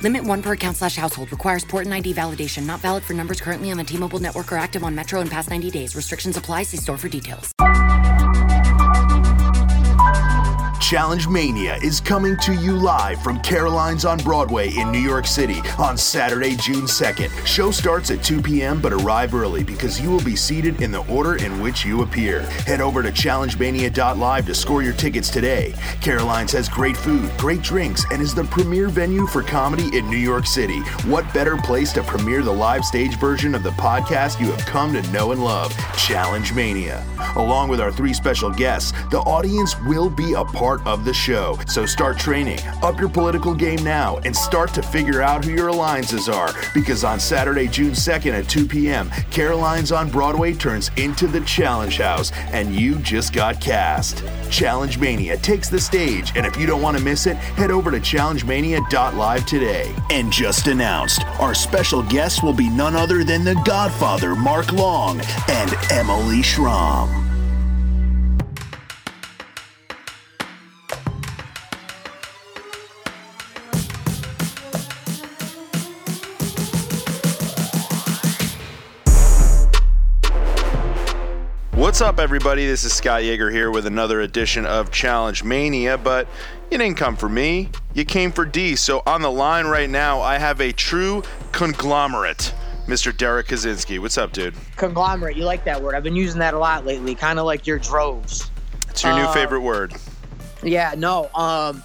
Limit one per account slash household. Requires port and ID validation. Not valid for numbers currently on the T-Mobile network or active on Metro in past 90 days. Restrictions apply. See store for details. Challenge Mania is coming to you live from Caroline's on Broadway in New York City on Saturday, June 2nd. Show starts at 2 p.m., but arrive early because you will be seated in the order in which you appear. Head over to challengemania.live to score your tickets today. Caroline's has great food, great drinks, and is the premier venue for comedy in New York City. What better place to premiere the live stage version of the podcast you have come to know and love? Challenge Mania. Along with our three special guests, the audience will be a part of the show. So start training, up your political game now, and start to figure out who your alliances are. Because on Saturday, June 2nd at 2 p.m., Caroline's on Broadway turns into the Challenge House, and you just got cast. Challenge Mania takes the stage, and if you don't want to miss it, head over to challengemania.live today. And just announced, our special guests will be none other than the Godfather Mark Long and Emily Schromm. What's up, everybody? This is Scott Yager here with another edition of Challenge Mania. But you didn't come for me, you came for D. So on the line right now, I have a true conglomerate, Mr. Derrick Kosinski. What's up, dude? Conglomerate. You like that word. I've been using that a lot lately. Kind of like your droves. It's your new Uh, favorite word. Yeah, no. Um,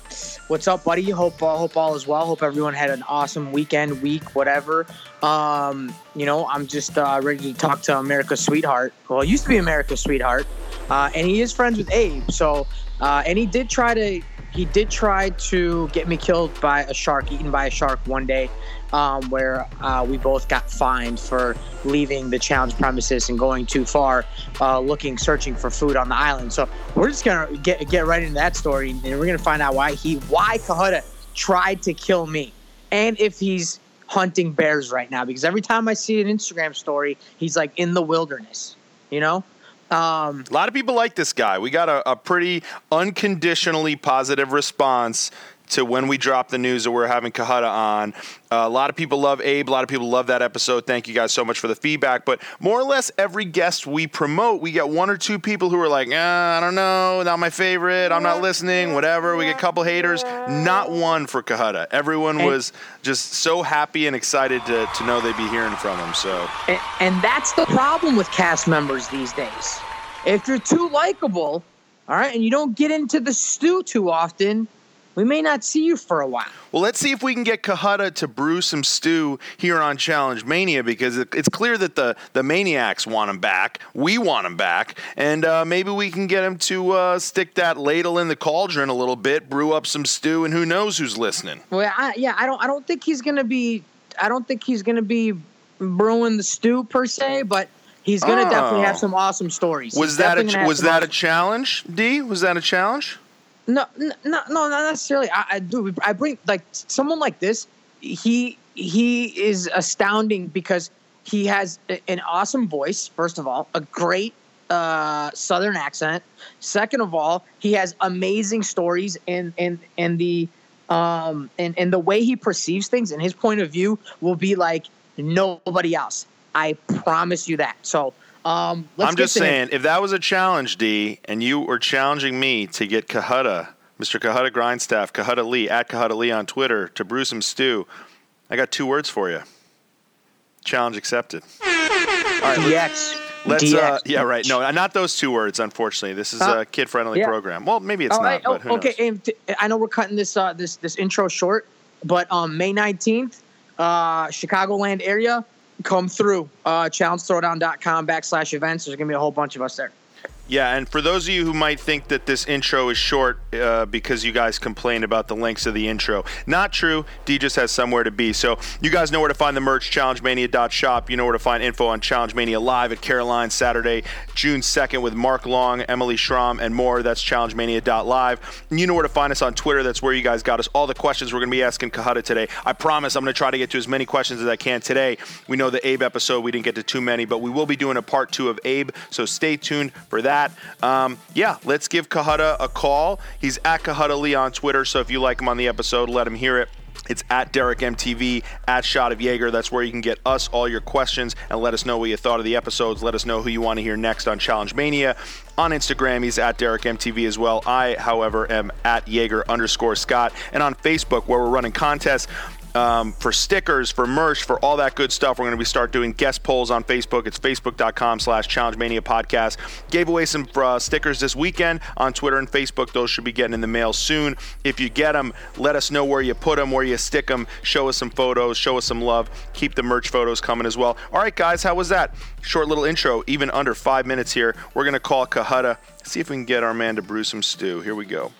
what's up, buddy? Hope uh, hope all is well. Hope everyone had an awesome weekend, week, whatever. Um, you know, I'm just uh, ready to talk to America's sweetheart. Well, used to be America's sweetheart, uh, and he is friends with Abe. So, uh, and he did try to he did try to get me killed by a shark, eaten by a shark one day, um, where uh, we both got fined for leaving the challenge premises and going too far, uh, looking, searching for food on the island. So we're just gonna get get right into that story, and we're gonna find out why he, why Cohutta tried to kill me, and if he's hunting bears right now. Because every time I see an Instagram story, he's like in the wilderness, you know. Um, A lot of people like this guy. We got a, a pretty unconditionally positive response to when we drop the news that we're having Cohutta on. Uh, a lot of people love Abe. A lot of people love that episode. Thank you guys so much for the feedback. But more or less, every guest we promote, we get one or two people who are like, ah, I don't know, not my favorite. I'm not listening. Whatever. We get a couple haters. Not one for Cohutta. Everyone And- was just so happy and excited to, to know they'd be hearing from him. So And, and that's the problem with cast members these days. If you're too likable, all right, and you don't get into the stew too often, we may not see you for a while. Well, let's see if we can get Cohutta to brew some stew here on Challenge Mania because it's clear that the, the maniacs want him back. We want him back. And uh, maybe we can get him to uh, stick that ladle in the cauldron a little bit, brew up some stew, and who knows who's listening. Well, I, yeah, I don't, I don't think he's gonna be, I don't think he's gonna be brewing the stew per se, but he's gonna definitely have Oh. some awesome stories. Was He's that a, was that a challenge, D? Was that a challenge? No, no, no, not necessarily. I, I do. I bring like someone like this. He he is astounding because he has an awesome voice. First of all, a great uh, Southern accent. Second of all, he has amazing stories and and and the um and and the way he perceives things and his point of view will be like nobody else. I promise you that. So. Um, let's I'm get just to him. saying, if that was a challenge, D, and you were challenging me to get Cohutta, Mr. Cohutta Grindstaff, Cohutta Lee, at Cohutta Lee on Twitter, to brew some stew, I got two words for you. Challenge accepted. All right, let's, DX. let's uh, yeah, right. No, not those two words. Unfortunately, this is Uh, a kid-friendly yeah. program. Well, maybe it's Oh, not, I- but who oh, okay. knows? and t- I know we're cutting this uh, this this intro short, but um, May nineteenth, uh, Chicagoland area, come through. Uh, ChallengeThrowdown.com backslash events. There's gonna be a whole bunch of us there. Yeah, and for those of you who might think that this intro is short uh, because you guys complained about the lengths of the intro, not true. D just has somewhere to be. So you guys know where to find the merch, challengemania.shop. You know where to find info on Challenge Mania Live at Caroline Saturday, June 2nd with Mark Long, Emily Schromm, and more. That's challengemania.live. And you know where to find us on Twitter. That's where you guys got us all the questions we're going to be asking Cohutta today. I promise I'm going to try to get to as many questions as I can today. We know the Abe episode, we didn't get to too many, but we will be doing a part two of Abe, so stay tuned for that. Um, yeah, let's give Cohutta a call. He's at Cohutta Lee on Twitter, so if you like him on the episode, let him hear it. It's at Derrick MTV, at Shot of Yager. That's where you can get us all your questions and let us know what you thought of the episodes. Let us know who you want to hear next on Challenge Mania. On Instagram, he's at Derrick MTV as well. I, however, am at Yager underscore Scott. And on Facebook, where we're running contests, um, for stickers, for merch, for all that good stuff. We're going to be start doing guest polls on Facebook. It's facebook.com slash Challenge Mania Podcast. Gave away some uh, stickers this weekend on Twitter and Facebook. Those should be getting in the mail soon. If you get them, let us know where you put them, where you stick them. Show us some photos, show us some love. Keep the merch photos coming as well. All right, guys, how was that? Short little intro, even under five minutes here. We're going to call Cohutta, see if we can get our man to brew some stew. Here we go.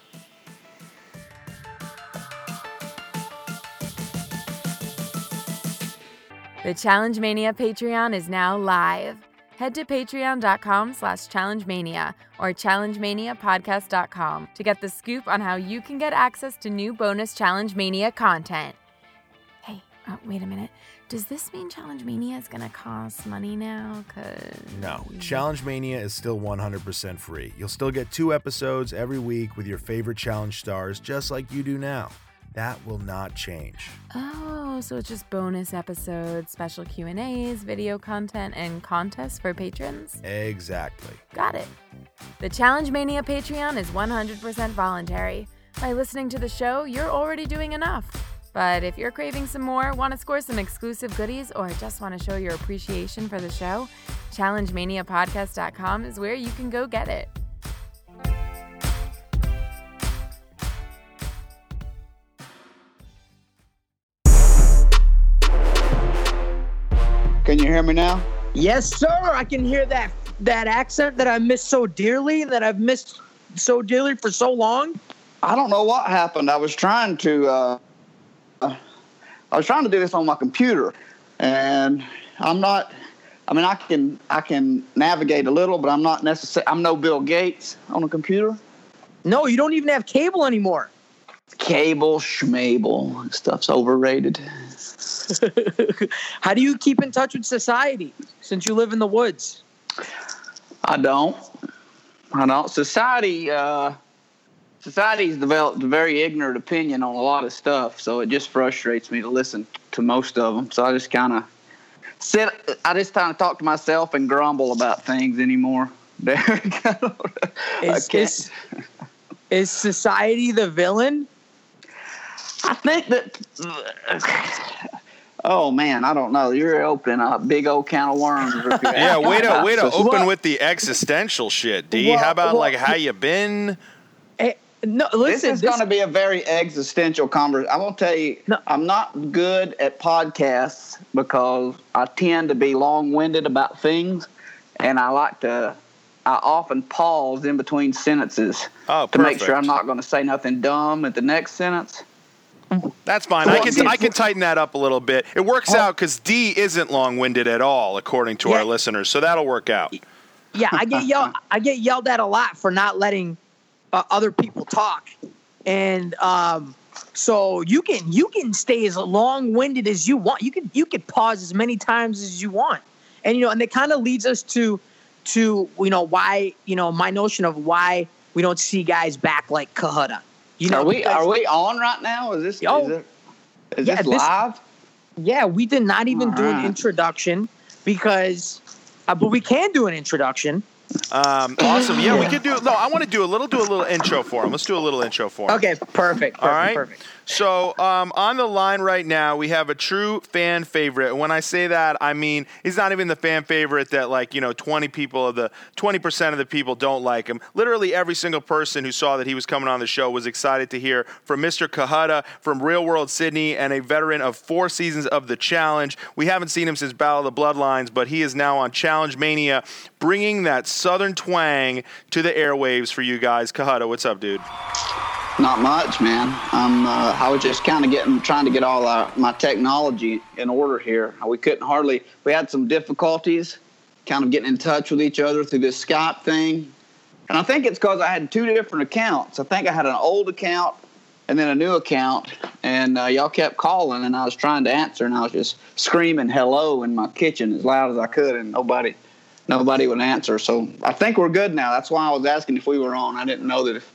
The Challenge Mania Patreon is now live. Head to patreon.com slash challengemania or challengemaniapodcast.com to get the scoop on how you can get access to new bonus Challenge Mania content. Hey, oh, wait a minute. Does this mean Challenge Mania is going to cost money now? Cause No, Challenge Mania is still 100% free. You'll still get two episodes every week with your favorite challenge stars, just like you do now. That will not change. Oh, so it's just bonus episodes, special Q&As, video content, and contests for patrons? Exactly. Got it. The Challenge Mania Patreon is 100% voluntary. By listening to the show, you're already doing enough. But if you're craving some more, want to score some exclusive goodies, or just want to show your appreciation for the show, challengemaniapodcast.com is where you can go get it. Can you hear me now? Yes, sir. I can hear that that accent that I miss so dearly, that I've missed so dearly for so long. I don't know what happened. I was trying to uh, I was trying to do this on my computer, and I'm not. I mean, I can I can navigate a little, but I'm not necessarily. I'm no Bill Gates on a computer. No, you don't even have cable anymore. Cable, schmable, stuff's overrated. How do you keep in touch with society since you live in the woods? I don't. I don't. Society, uh, society's developed a very ignorant opinion on a lot of stuff, so it just frustrates me to listen to most of them. So I just kind of sit. I just kind of talk to myself and grumble about things anymore. Derrick, Is, is, is society the villain? I think that. Oh man, I don't know. You're opening a big old can of worms. Yeah, ask way to way to open Well- with the existential shit, D. Well, How about well, like how you been? Eh, no, This is going to be a very existential conversation. I'm going to tell you, No. I'm not good at podcasts because I tend to be long-winded about things, and I like to. I often pause in between sentences Oh, to make sure. I'm not going to say nothing dumb at the next sentence. That's fine. I can I can tighten that up a little bit. It works out because D isn't long-winded at all, according to Yeah. our listeners. So that'll work out. yeah, I get yelled. I get yelled at a lot for not letting uh, other people talk, and um, so you can you can stay as long winded as you want. You can you can pause as many times as you want, and you know, and it kind of leads us to to you know why you know my notion of why we don't see guys back like Cohutta. You know, are we because- are we on right now? Is this Yo. is, it, is Yeah, this this- live? Yeah, we did not even do an introduction because, uh, but we can do an introduction. Um, awesome. Yeah, we could do. No, I want to do a little. Do a little intro for him. Let's do a little intro for him. Okay, perfect. perfect All right. Perfect. So um, on the line right now, we have a true fan favorite. And when I say that, I mean he's not even the fan favorite that like you know 20 people of the 20 percent of the people don't like him. Literally every single person who saw that he was coming on the show was excited to hear from Mr. Cohutta from Real World Sydney and a veteran of four seasons of the Challenge. We haven't seen him since Battle of the Bloodlines, but he is now on Challenge Mania, bringing that Southern twang to the airwaves for you guys. Cohutta, what's up, dude? Not much, man. I'm. Uh, I was just kind of getting, trying to get all our, my technology in order here. We couldn't hardly. We had some difficulties, kind of getting in touch with each other through this Skype thing, and I think it's because I had two different accounts. I think I had an old account and then a new account, and uh, y'all kept calling, and I was trying to answer, and I was just screaming hello in my kitchen as loud as I could, and nobody, nobody would answer. So I think we're good now. That's why I was asking if we were on. I didn't know that if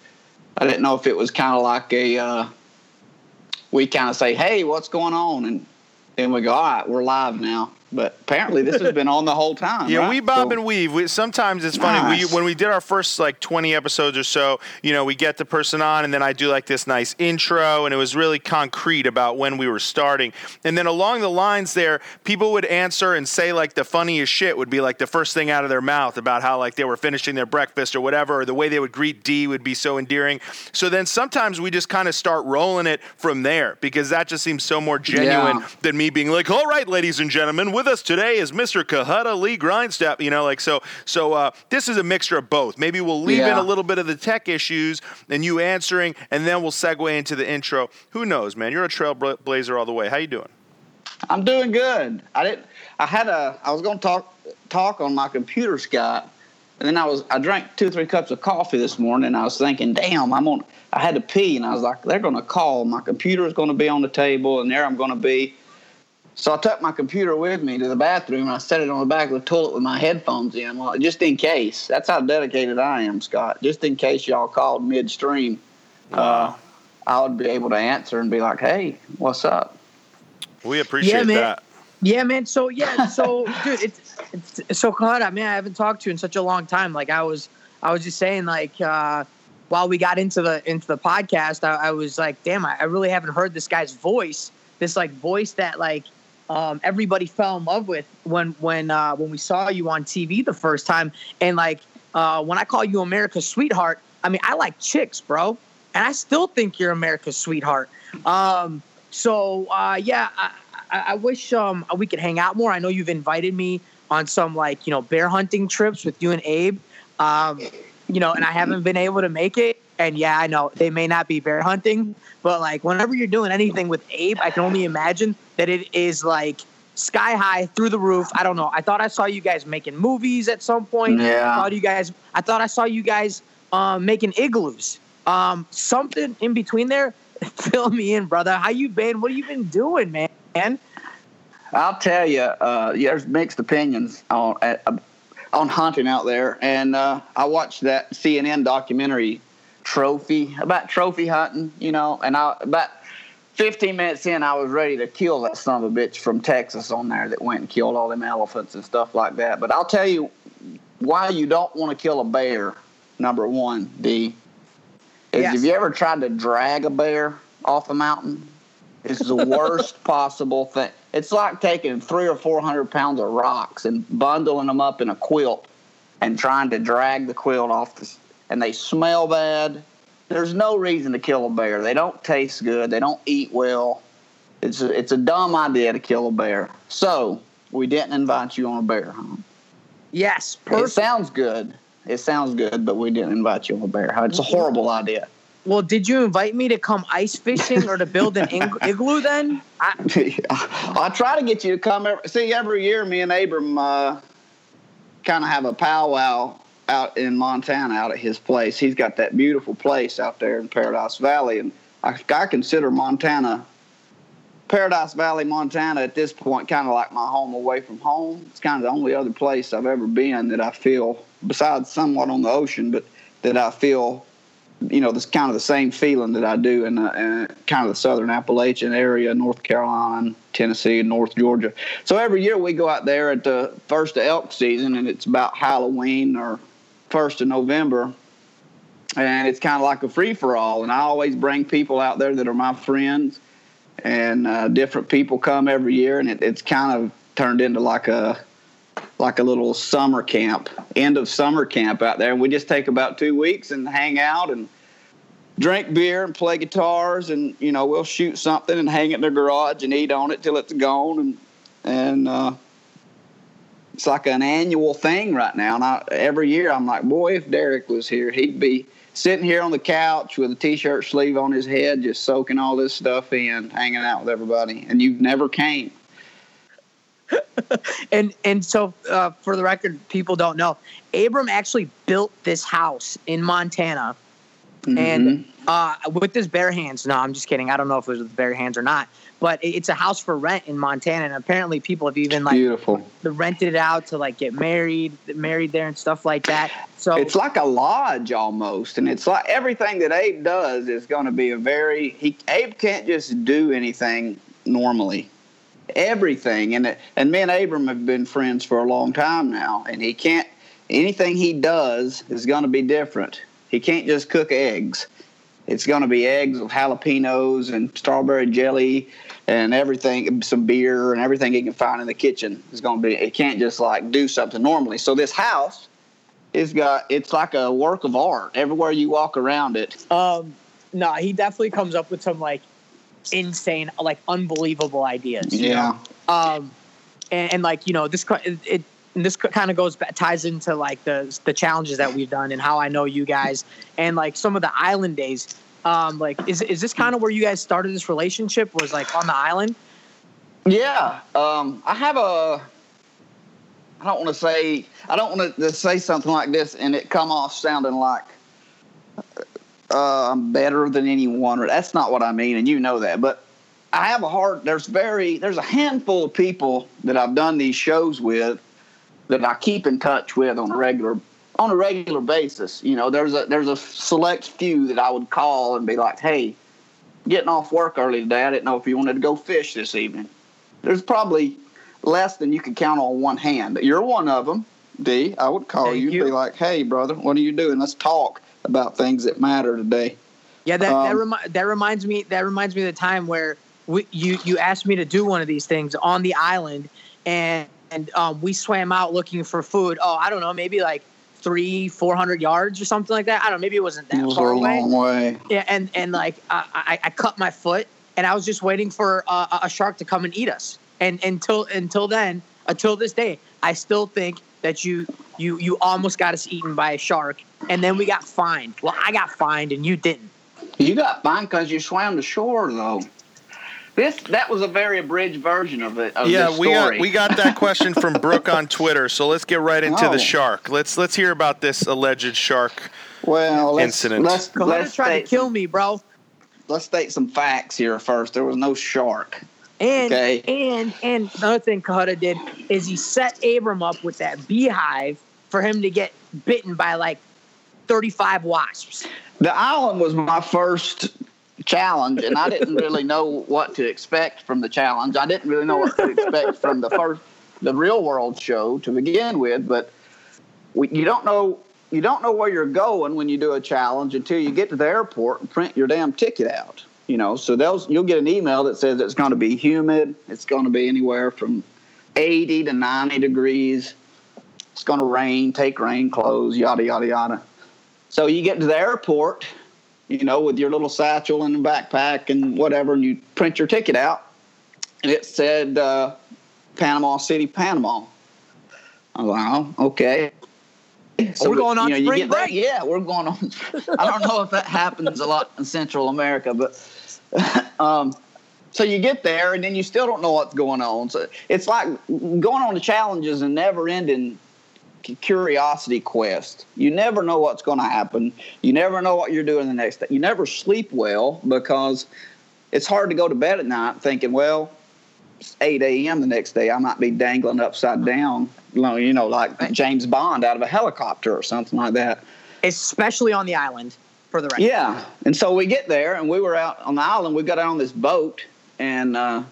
I didn't know if it was kind of like a uh, we kind of say, "Hey, what's going on?" and then we go, "All right, we're live now." But apparently, this has been on the whole time. Yeah, right? we bob So- and weave. We, sometimes it's funny. Nice. We, when we did our first like 20 episodes or so, you know, we get the person on, and then I do like this nice intro, and it was really concrete about when we were starting. And then along the lines there, people would answer and say like the funniest shit would be like the first thing out of their mouth about how like they were finishing their breakfast or whatever, or the way they would greet D would be so endearing. So then sometimes we just kind of start rolling it from there because that just seems so more genuine Yeah. than me being like, "All right, ladies and gentlemen, with us today is Mr. Cohutta Lee Grindstaff." You know, like so. So uh, this is a mixture of both. Maybe we'll leave in a little bit of the tech issues and you answering, and then we'll segue into the intro. Who knows, man? You're a trailblazer all the way. How you doing? I'm doing good. I didn't. I had a. I was going to talk talk on my computer Scott, and then I was. I drank two or three cups of coffee this morning. and I was thinking, damn, I'm on. I had to pee, and I was like, they're going to call. My computer is going to be on the table, and there I'm going to be. So I took my computer with me to the bathroom, and I set it on the back of the toilet with my headphones in, well, just in case. That's how dedicated I am, Scott. Just in case y'all called midstream, uh, I would be able to answer and be like, "Hey, what's up?" We appreciate man. that. Yeah, man. So yeah, so dude, it's, it's so caught I man. I haven't talked to you in such a long time. Like I was, I was just saying, like uh, while we got into the into the podcast, I, I was like, damn, I, I really haven't heard this guy's voice. This like voice that like um, everybody fell in love with when when uh, when we saw you on TV the first time, and like uh, when I call you America's sweetheart, I mean I like chicks, bro, and I still think you're America's sweetheart. Um, so uh, yeah, I, I, wish um, we could hang out more. I know you've invited me on some like you know bear hunting trips with you and Abe, um, you know, and I haven't been able to make it. And yeah, I know they may not be bear hunting, but like whenever you're doing anything with Abe, I can only imagine that it is like sky high through the roof. I don't know. I thought I saw you guys making movies at some point. Yeah. I thought you guys. I thought I saw you guys um, making igloos. Um, something in between there. Fill me in, brother. How you been? What have you been doing, man? I'll tell you, uh, yeah, there's mixed opinions on uh, on hunting out there, and uh, I watched that CNN documentary, Trophy, about trophy hunting. You know, and I about 15 minutes in, I was ready to kill that son of a bitch from Texas on there that went and killed all them elephants and stuff like that. But I'll tell you why you don't want to kill a bear. Number one, D, is Yes. have you ever tried to drag a bear off a mountain? It's the worst possible thing. It's like taking three or four hundred pounds of rocks and bundling them up in a quilt and trying to drag the quilt off the. And they smell bad. There's no reason to kill a bear. They don't taste good. They don't eat well. It's a, it's a dumb idea to kill a bear. So we didn't invite you on a bear hunt. Yes, It sounds good. It sounds good, but we didn't invite you on a bear hunt. It's a horrible idea. Well, did you invite me to come ice fishing or to build an ing- igloo? Then I, I try to get you to come. Every, see, every year, me and Abram uh, kind of have a powwow out in Montana, out at his place. He's got that beautiful place out there in Paradise Valley, and I, I consider Montana, Paradise Valley, Montana, at this point, kind of like my home away from home. It's kind of the only other place I've ever been that I feel, besides somewhat on the ocean, but that I feel you know, this kind of the same feeling that I do in, uh, in kind of the southern Appalachian area, North Carolina, Tennessee, and North Georgia. So every year we go out there at the first elk season, and it's about Halloween or first of November. and it's kind of like a free for all. And I always bring people out there that are my friends, and uh, different people come every year, and it, it's kind of turned into like a like a little summer camp, end of summer camp out there. And we just take about two weeks and hang out and drink beer and play guitars, and you know we'll shoot something and hang it in the garage and eat on it till it's gone, and and uh, it's like an annual thing right now. And I, every year I'm like, boy, if Derrick was here, he'd be sitting here on the couch with a t-shirt sleeve on his head, just soaking all this stuff in, hanging out with everybody. And you never came. and and so uh, for the record, people don't know, Abram actually built this house in Montana, mm-hmm. and uh, with this bare hands. No, I'm just kidding. I don't know if it was with bare hands or not but it's a house for rent in Montana, and apparently people have even like beautiful rented it out to like get married, married there and stuff like that. So it's like a lodge almost, and it's like everything that Abe does is going to be a very he Abe can't just do anything normally. Everything and and me and Abram have been friends for a long time now, and he can't anything he does is going to be different. He can't just cook eggs. It's going to be eggs with jalapenos and strawberry jelly and everything, some beer and everything he can find in the kitchen is going to be. It can't just like do something normally. So this house is got. It's like a work of art everywhere you walk around it. Um, no, he definitely comes up with some like insane, like unbelievable ideas. Yeah. Um, and, and, like you know this it, it this kind of goes ties into like the the challenges that we've done and how I know you guys and like some of the island days um, like is is this kind of where you guys started this relationship? Was like on the island? Yeah, um, I have a. I don't want to say I don't want to say something like this and it come off sounding like uh, I'm better than anyone. That's not what I mean, and you know that. But I have a hard. There's very there's a handful of people that I've done these shows with that I keep in touch with on a regular on a regular basis. You know, there's a there's a select few that I would call and be like, "Hey, getting off work early today. I didn't know if you wanted to go fish this evening." There's probably less than you could count on one hand. You're one of them, D. I would call you, you and be like, "Hey, brother, what are you doing? Let's talk about things that matter today." Yeah, that um, that, remi- that reminds me that reminds me of the time where we, you you asked me to do one of these things on the island, and and um, we swam out looking for food. Oh, I don't know, maybe like three, four hundred yards or something like that. I don't know. Maybe it wasn't that it was far a away. Long way. Yeah, and and like I, I, I cut my foot, and I was just waiting for a, a shark to come and eat us. And until until then, until this day, I still think that you you you almost got us eaten by a shark, and then we got fined. Well, I got fined, and you didn't. You got fined because you swam to shore, though. This that was a very abridged version of it. Of yeah, we got we got that question from Brooke on Twitter. So let's get right into oh. the shark. Let's let's hear about this alleged shark. Well, let's, incident. Let's, Go let's try to kill me, bro. Let's state some facts here first. There was no shark. And okay. and and another thing Cohutta did is he set Abram up with that beehive for him to get bitten by like 35 wasps. The island was my first challenge, and I didn't really know what to expect from the challenge. I didn't really know what to expect from the first, the real world show to begin with. But we, you don't know you don't know where you're going when you do a challenge until you get to the airport and print your damn ticket out. You know, so those you'll get an email that says it's going to be humid. It's going to be anywhere from 80 to 90 degrees. It's going to rain. Take rain clothes. Yada yada yada. So you get to the airport you know, with your little satchel and backpack and whatever, and you print your ticket out, and it said uh, Panama City, Panama. I was like, oh, okay. So we're going on you know, spring break. yeah, we're going on. I don't know if that happens a lot in Central America, but um, so you get there and then you still don't know what's going on. So it's like going on the challenges and never ending curiosity quest. You never know what's going to happen. You never know what you're doing the next day. You never sleep well because it's hard to go to bed at night thinking, well, it's 8 a.m. the next day. I might be dangling upside down, you know, like James Bond out of a helicopter or something like that. Especially on the island, for the record. Yeah. And so we get there, and we were out on the island. We got out on this boat, and uh,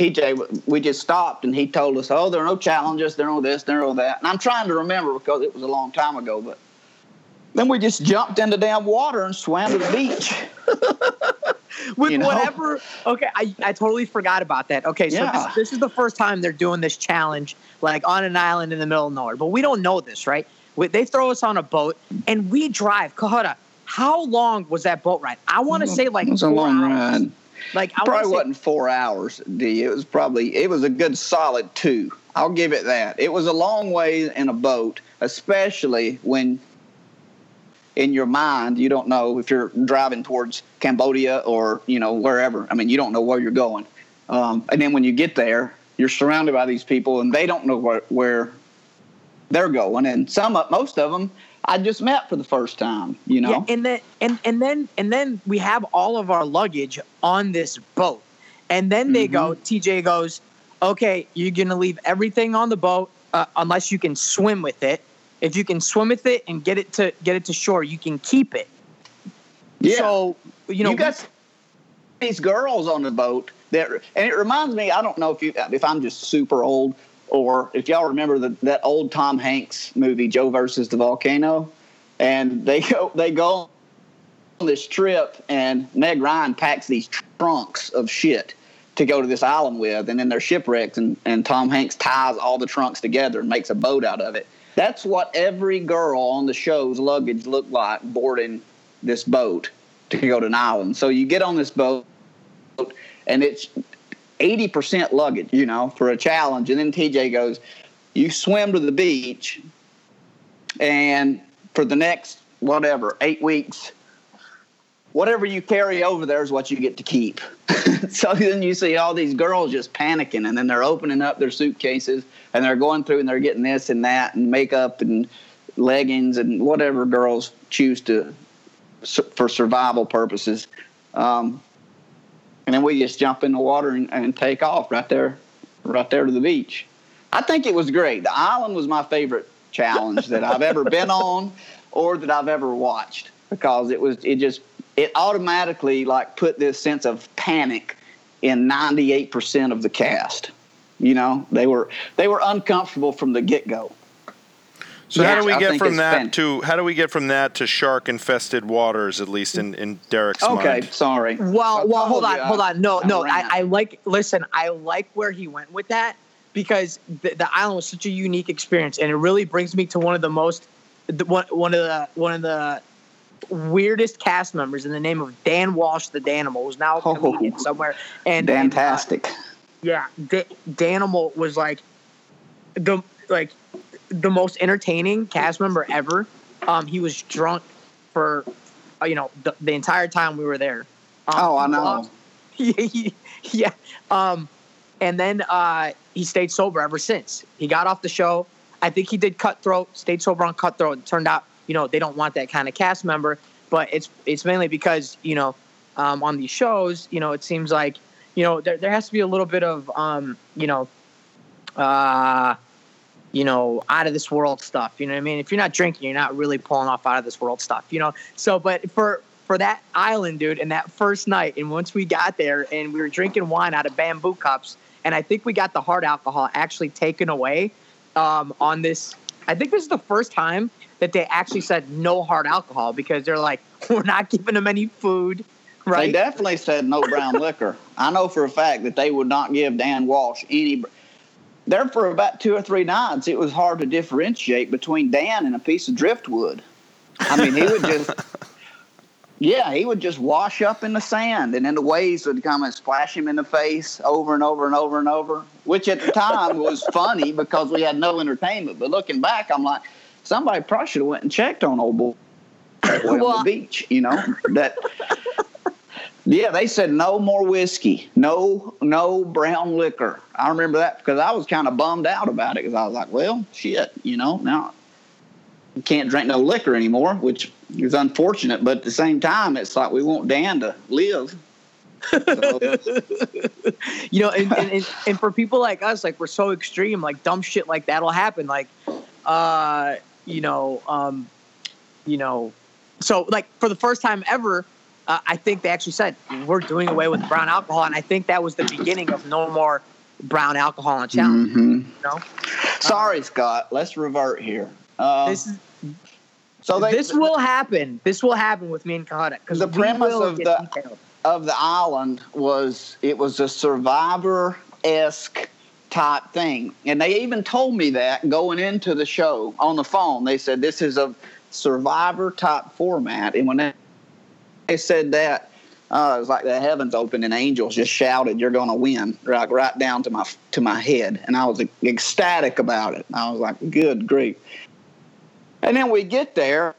TJ, we just stopped and he told us, "Oh, there are no challenges, there are no this, there are no that." And I'm trying to remember because it was a long time ago, but Then we just jumped into damn water and swam to the beach. with you know? whatever. Okay, I, I totally forgot about that. Okay, so Yeah. this, this is the first time they're doing this challenge, like on an island in the middle of nowhere. But we don't know this, right? We, they throw us on a boat and we drive. Cohutta, how long was that boat ride? I want to say like it was a long hours. ride. Like I probably wanna say, wasn't four hours, D. It was probably it was a good solid two. I'll give it that. It was a long way in a boat, especially when in your mind you don't know if you're driving towards Cambodia or you know wherever. I mean, you don't know where you're going. Um, and then when you get there, you're surrounded by these people, and they don't know where, where they're going. And some, most of them, I just met for the first time. You know, Yeah, and then and and then and then we have all of our luggage on this boat, and then they go. Mm-hmm. TJ goes, "Okay, you're gonna leave everything on the boat uh, unless you can swim with it. If you can swim with it and get it to get it to shore, you can keep it." yeah. So you know, you got these girls on the boat that, and it reminds me. I don't know if you, if I'm just super old, or if y'all remember the, that old Tom Hanks movie, Joe versus the volcano, and they go they go on this trip, and Meg Ryan packs these trunks of shit to go to this island with, and then they're shipwrecked, and, and Tom Hanks ties all the trunks together and makes a boat out of it. That's what every girl on the show's luggage looked like boarding this boat to go to an island. So you get on this boat, and it's 80% luggage, you know, for a challenge. And then TJ goes, You swim to the beach, and for the next, whatever, eight weeks, whatever you carry over there is what you get to keep. so then you see all these girls just panicking, and then they're opening up their suitcases and they're going through and they're getting this and that and makeup and leggings and whatever girls choose to for survival purposes. Um, and then we just jump in the water and, and take off right there, right there to the beach. I think it was great. The island was my favorite challenge that I've ever been on or that I've ever watched because it was it just it automatically like put this sense of panic in 98% of the cast. You know, they were they were uncomfortable from the get-go. So how do we I get from that fan- to how do we get from that to shark infested waters? At least in in Derrick's Okay, mind. Okay, sorry. Well, I well, hold on, you, hold on. No, I no. I, I like. Listen, I like where he went with that because the, the island was such a unique experience, and it really brings me to one of the most, the, one, one of the one of the weirdest cast members in the name of Dan Walsh, the Danimal, who's now a Oh. somewhere. And and, uh, Fantastic. yeah, D- Danimal was like the like the most entertaining cast member ever. Um, he was drunk for uh, you know the, the entire time we were there. Um, oh, I know. yeah, yeah. Um, and then uh, he stayed sober ever since. He got off the show. I think he did Cutthroat, stayed sober on Cutthroat. It turned out, you know, they don't want that kind of cast member. But it's it's mainly because you know, um, on these shows, you know, it seems like you know there there has to be a little bit of um, you know, uh, you know, out of this world stuff. You know what I mean? If you're not drinking, you're not really pulling off out of this world stuff. You know. So, but for for that island, dude, and that first night, and once we got there and we were drinking wine out of bamboo cups, and I think we got the hard alcohol actually taken away um, on this. I think this is the first time that they actually said no hard alcohol because they're like, we're not giving them any food, Right? They definitely said no brown liquor. I know for a fact that they would not give Dan Walsh any. There for about two or three nights, it was hard to differentiate between Dan and a piece of driftwood. I mean, he would just, yeah, he would just wash up in the sand, and then the waves would come and splash him in the face over and over and over and over. Which at the time was funny because we had no entertainment. But looking back, I'm like, somebody probably should have went and checked on old boy on Well- the beach. You know that. Yeah, they said no more whiskey, no no brown liquor. I remember that because I was kind of bummed out about it because I was like, well, shit, you know, now you can't drink no liquor anymore, which is unfortunate. But at the same time, it's like we want Dan to live. So, you know, and, and, and, and for people like us, like we're so extreme, like dumb shit like that'll happen. Like, uh, you know, um, you know, so like for the first time ever, uh, I think they actually said we're doing away with brown alcohol, and I think that was the beginning of no more brown alcohol on challenge. mhm. You know, Sorry, Scott. Let's revert here. Uh, this is So they, this will happen. This will happen with me and Cohutta because The premise of the- detailed. of the island was it was a survivor esque type thing. And they even told me that going into the show on the phone. They said this is a survivor type format. And when they, said that, uh, it was like the heavens opened and angels just shouted, "You're going to win!" Right, right down to my to my head, and I was ecstatic about it. I was like, "Good grief!" And then we get there,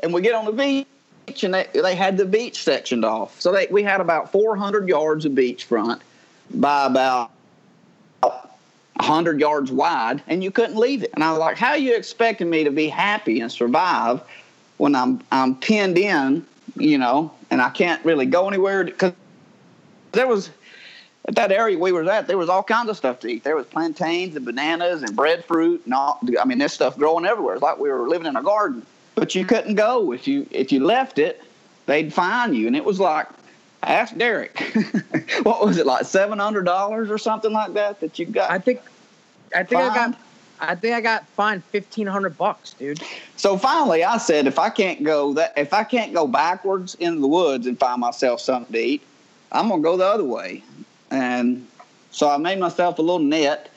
and we get on the beach, and they, they had the beach sectioned off. So they, we had about 400 yards of beachfront by about 100 yards wide, and you couldn't leave it. And I was like, "How are you expecting me to be happy and survive when I'm I'm pinned in, you know, and I can't really go anywhere?" Because there was at that area we were at, there was all kinds of stuff to eat. There was plantains and bananas and breadfruit and all. I mean, this stuff growing everywhere. It's like we were living in a garden. But you couldn't go if you if you left it, they'd fine you. And it was like, ask Derrick, what was it like seven hundred dollars or something like that that you got? I think, I think I got, I think I got fined fifteen hundred bucks, dude. So finally, I said, if I can't go that, if I can't go backwards into the woods and find myself something to eat, I'm gonna go the other way. And so I made myself a little net,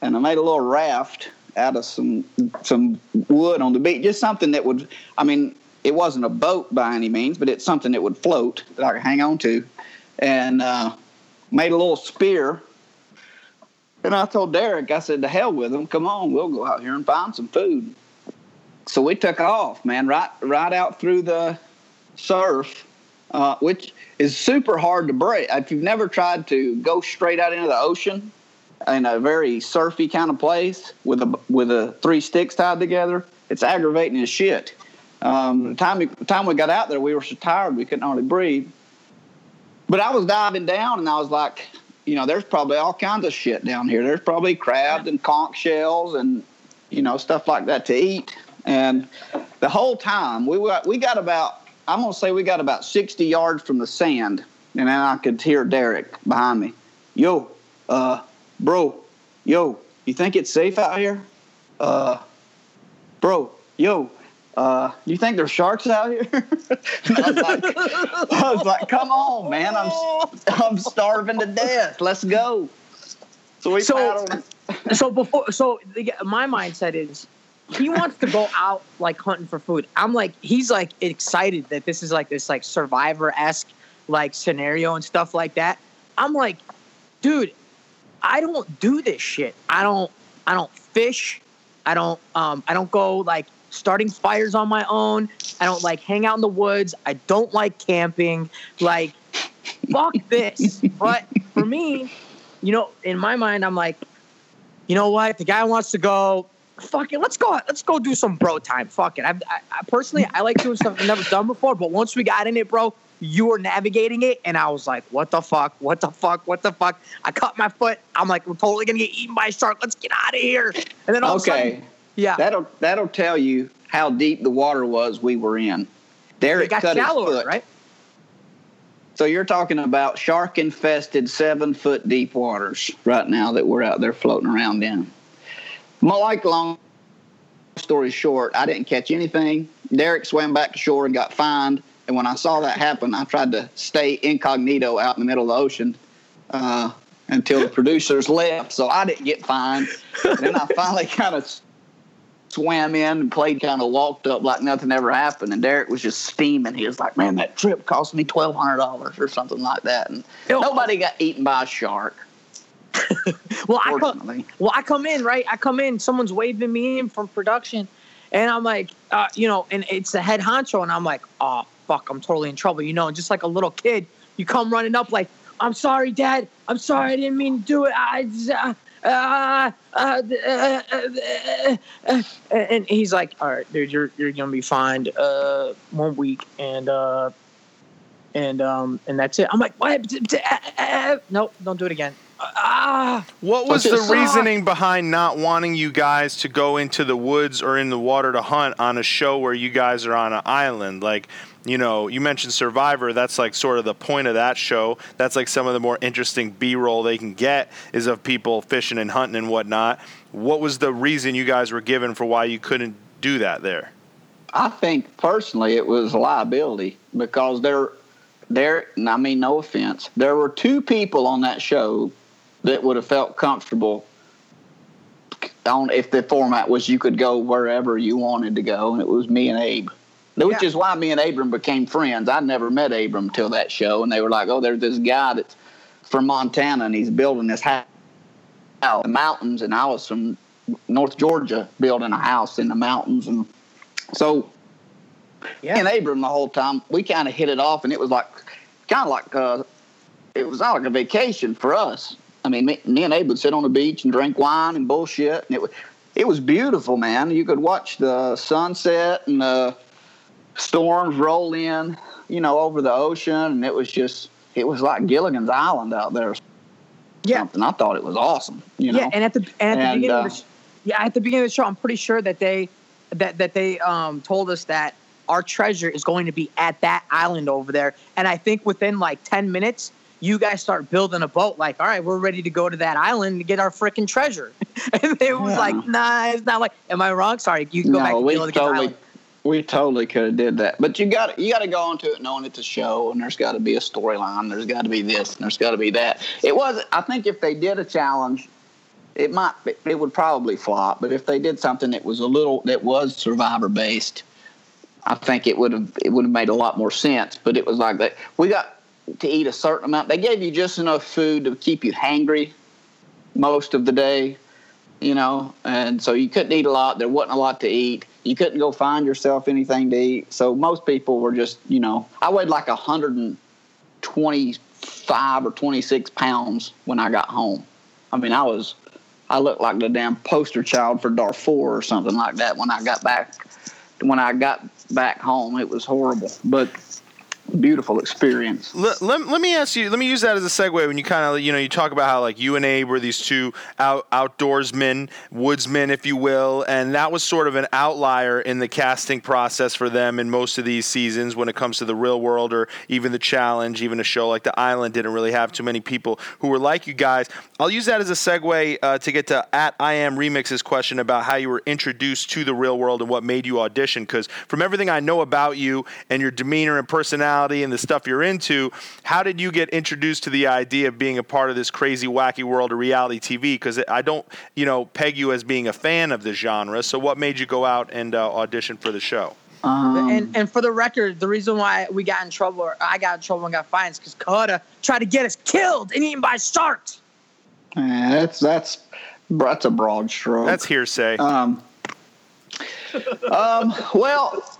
and I made a little raft out of some some wood on the beach, just something that would. I mean, it wasn't a boat by any means, but it's something that would float that I could hang on to, and uh, made a little spear. And I told Derrick, I said, "To hell with them! Come on, we'll go out here and find some food." so we took off, man, right right out through the surf, uh, which is super hard to break. If you've never tried to go straight out into the ocean in a very surfy kind of place with a with a three sticks tied together, it's aggravating as shit. Um, the time the time we got out there, we were so tired we couldn't hardly breathe. But I was diving down, and I was like, you know, there's probably all kinds of shit down here. There's probably crabs and conch shells and you know stuff like that to eat. And the whole time we got we got about I'm gonna say we got about 60 yards from the sand, and then I could hear Derrick behind me. Yo, uh, bro, yo, you think it's safe out here? Uh, bro, yo, uh, you think there's sharks out here? I was like, I was like, come on, man, I'm I'm starving to death. Let's go. So we So- paddled. so before, so the, my mindset is, he wants to go out like hunting for food. I'm like, he's like excited that this is like this like survivor esque like scenario and stuff like that. I'm like, dude, I don't do this shit. I don't, I don't fish. I don't, um, I don't go like starting fires on my own. I don't like hang out in the woods. I don't like camping. Like, fuck this. But for me, you know, in my mind, I'm like, you know what? The guy wants to go. Fuck it. Let's go. Let's go do some bro time. Fuck it. I, I, I personally, I like doing stuff I've never done before. But once we got in it, bro, you were navigating it, and I was like, "What the fuck? What the fuck? What the fuck?" I cut my foot. I'm like, "We're totally gonna get eaten by a shark. Let's get out of here." And then all of a Okay. sudden, yeah, That'll that'll tell you how deep the water was we were in. it Derrick got cut his shallower, foot. right? So you're talking about shark infested seven foot deep waters right now that we're out there floating around in. Like long story short, I didn't catch anything. Derrick swam back to shore and got fined. And when I saw that happen, I tried to stay incognito out in the middle of the ocean uh, until the producers left. So I didn't get fined. And then I finally kind of swam in and played kind of walked up like nothing ever happened. And Derrick was just steaming. He was like, "Man, that trip cost me twelve hundred dollars or something like that." And Yo. nobody got eaten by a shark. Well, I come, well, I come in, right? I come in, someone's waving me in from production, and I'm like, uh, you know, and it's the head honcho, and I'm like, oh, fuck, I'm totally in trouble, you know, and just like a little kid, you come running up like, I'm sorry, Dad, I'm sorry, I didn't mean to do it. I, just, uh, uh, uh, uh, uh, uh, uh, and he's like, all right, dude, you're you're gonna be fined uh, one week, and uh, and um, and that's it. I'm like, what? Nope, don't do it again. Ah. What was the reasoning behind not wanting you guys to go into the woods or in the water to hunt on a show where you guys are on an island? Like, you know, you mentioned Survivor. That's like sort of the point of that show. That's like some of the more interesting B roll they can get is of people fishing and hunting and whatnot. What was the reason you guys were given for why you couldn't do that there? I think personally it was liability because there, there. I mean, no offense, there were two people on that show that would have felt comfortable on if the format was you could go wherever you wanted to go, and it was me and Abe. Which Yeah. is why me and Abram became friends. I never met Abram till that show, and they were like, "Oh, there's this guy that's from Montana, and he's building this house out in the mountains." And I was from North Georgia, building a house in the mountains, and so Yeah. me and Abram the whole time we kind of hit it off, and it was like kind of like uh, it was not like a vacation for us. I mean, me, me and Abe would sit on the beach and drink wine and bullshit, and it was it was beautiful, man. You could watch the sunset and the storms roll in, you know, over the ocean, and it was just it was like Gilligan's Island out there. Yeah. something. I thought it was awesome. You know, Yeah, and at the and at the beginning uh, of the sh- yeah at the beginning of the show, I'm pretty sure that they that that they um told us that our treasure is going to be at that island over there, and I think within like ten minutes. You guys start building a boat, like, all right, we're ready to go to that island to get our freaking treasure. and it was Yeah. like, nah, it's not like. Am I wrong? Sorry, you can go back no, to we totally, Island. We totally could have did that. But you got you got to go into it knowing it's a show, and there's got to be a storyline. There's got to be this, and there's got to be that. It was. I think if they did a challenge, it might it would probably flop. But if they did something that was a little that was survivor based, I think it would have it would have made a lot more sense. But it was like that. We got to eat a certain amount. They gave you just enough food to keep you hangry most of the day you know, and so you couldn't eat a lot. There wasn't a lot to eat. You couldn't go find yourself anything to eat. So most people were just, you know, I weighed like 125 or 26 pounds when I got home. I mean, I was, I looked like the damn poster child for Darfur or something like that when I got back. When I got back home, it was horrible, but beautiful experience. Let, let, let me ask you. Let me use that as a segue. When you kind of you know you talk about how like you and Abe were these two out, outdoorsmen, woodsmen, if you will, and that was sort of an outlier in the casting process for them in most of these seasons when it comes to the real world or even the challenge. Even a show like The Island didn't really have too many people who were like you guys. I'll use that as a segue uh, to get to at I am remix's question about how you were introduced to the real world and what made you audition. Because from everything I know about you and your demeanor and personality and the stuff you're into, how did you get introduced to the idea of being a part of this crazy, wacky world of reality TV? Because I don't, you know, peg you as being a fan of the genre. So what made you go out and uh, audition for the show? Um, and and for the record, the reason why we got in trouble, or I got in trouble and got fined, is because Cohutta tried to get us killed and eaten by sharks. yeah, that's that's that's a broad stroke. That's hearsay. Um, um, well,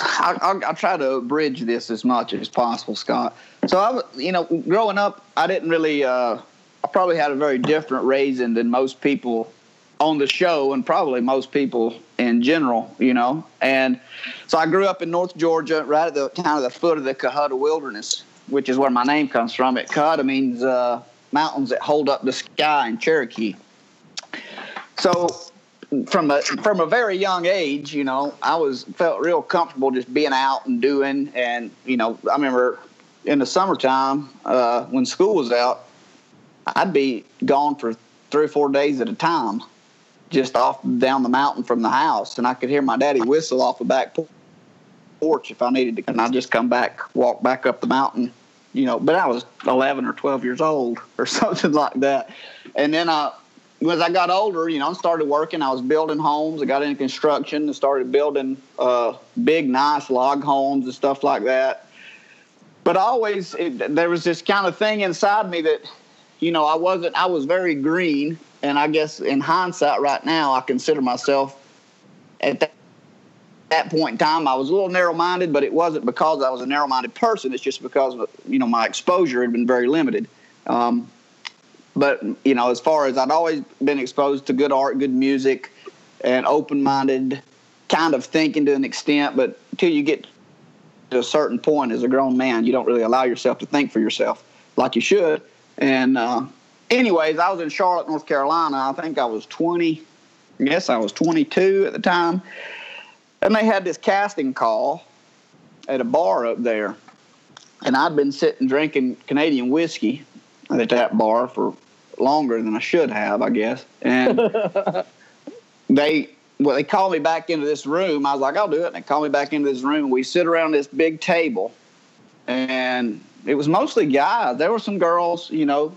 I, I'll, I'll try to bridge this as much as possible, Scott. So I, you know, growing up, I didn't really. Uh, I probably had a very different raising than most people on the show, and probably most people in general. You know, and so I grew up in North Georgia, right at the kind of the foot of the Cohutta Wilderness, which is where my name comes from. It Cohutta means uh, mountains that hold up the sky in Cherokee. So from a from a very young age, you know, I was felt real comfortable just being out and doing. And you know, I remember in the summertime uh, when school was out, I'd be gone for three or four days at a time, just off down the mountain from the house, and I could hear my daddy whistle off the back porch if I needed to, and I'd just come back, walk back up the mountain. You know, but I was 11 or 12 years old or something like that. And then I, as I got older, you know, I started working, I was building homes. I got into construction and started building uh, big, nice log homes and stuff like that. But always, it, there was this kind of thing inside me that, you know, I wasn't, I was very green. And I guess in hindsight right now, I consider myself at that, that point in time, I was a little narrow minded, but it wasn't because I was a narrow minded person. It's just because, you know, my exposure had been very limited. Um, but you know, as far as I'd always been exposed to good art, good music, and open-minded kind of thinking to an extent. But until you get to a certain point as a grown man, you don't really allow yourself to think for yourself like you should. And uh, anyways, I was in Charlotte, North Carolina. I think I was 20. I guess I was 22 at the time, and they had this casting call at a bar up there, and I'd been sitting drinking Canadian whiskey at that bar for longer than I should have, I guess. And they well, they called me back into this room. I was like, I'll do it. And they called me back into this room. We sit around this big table, and it was mostly guys. There were some girls, you know,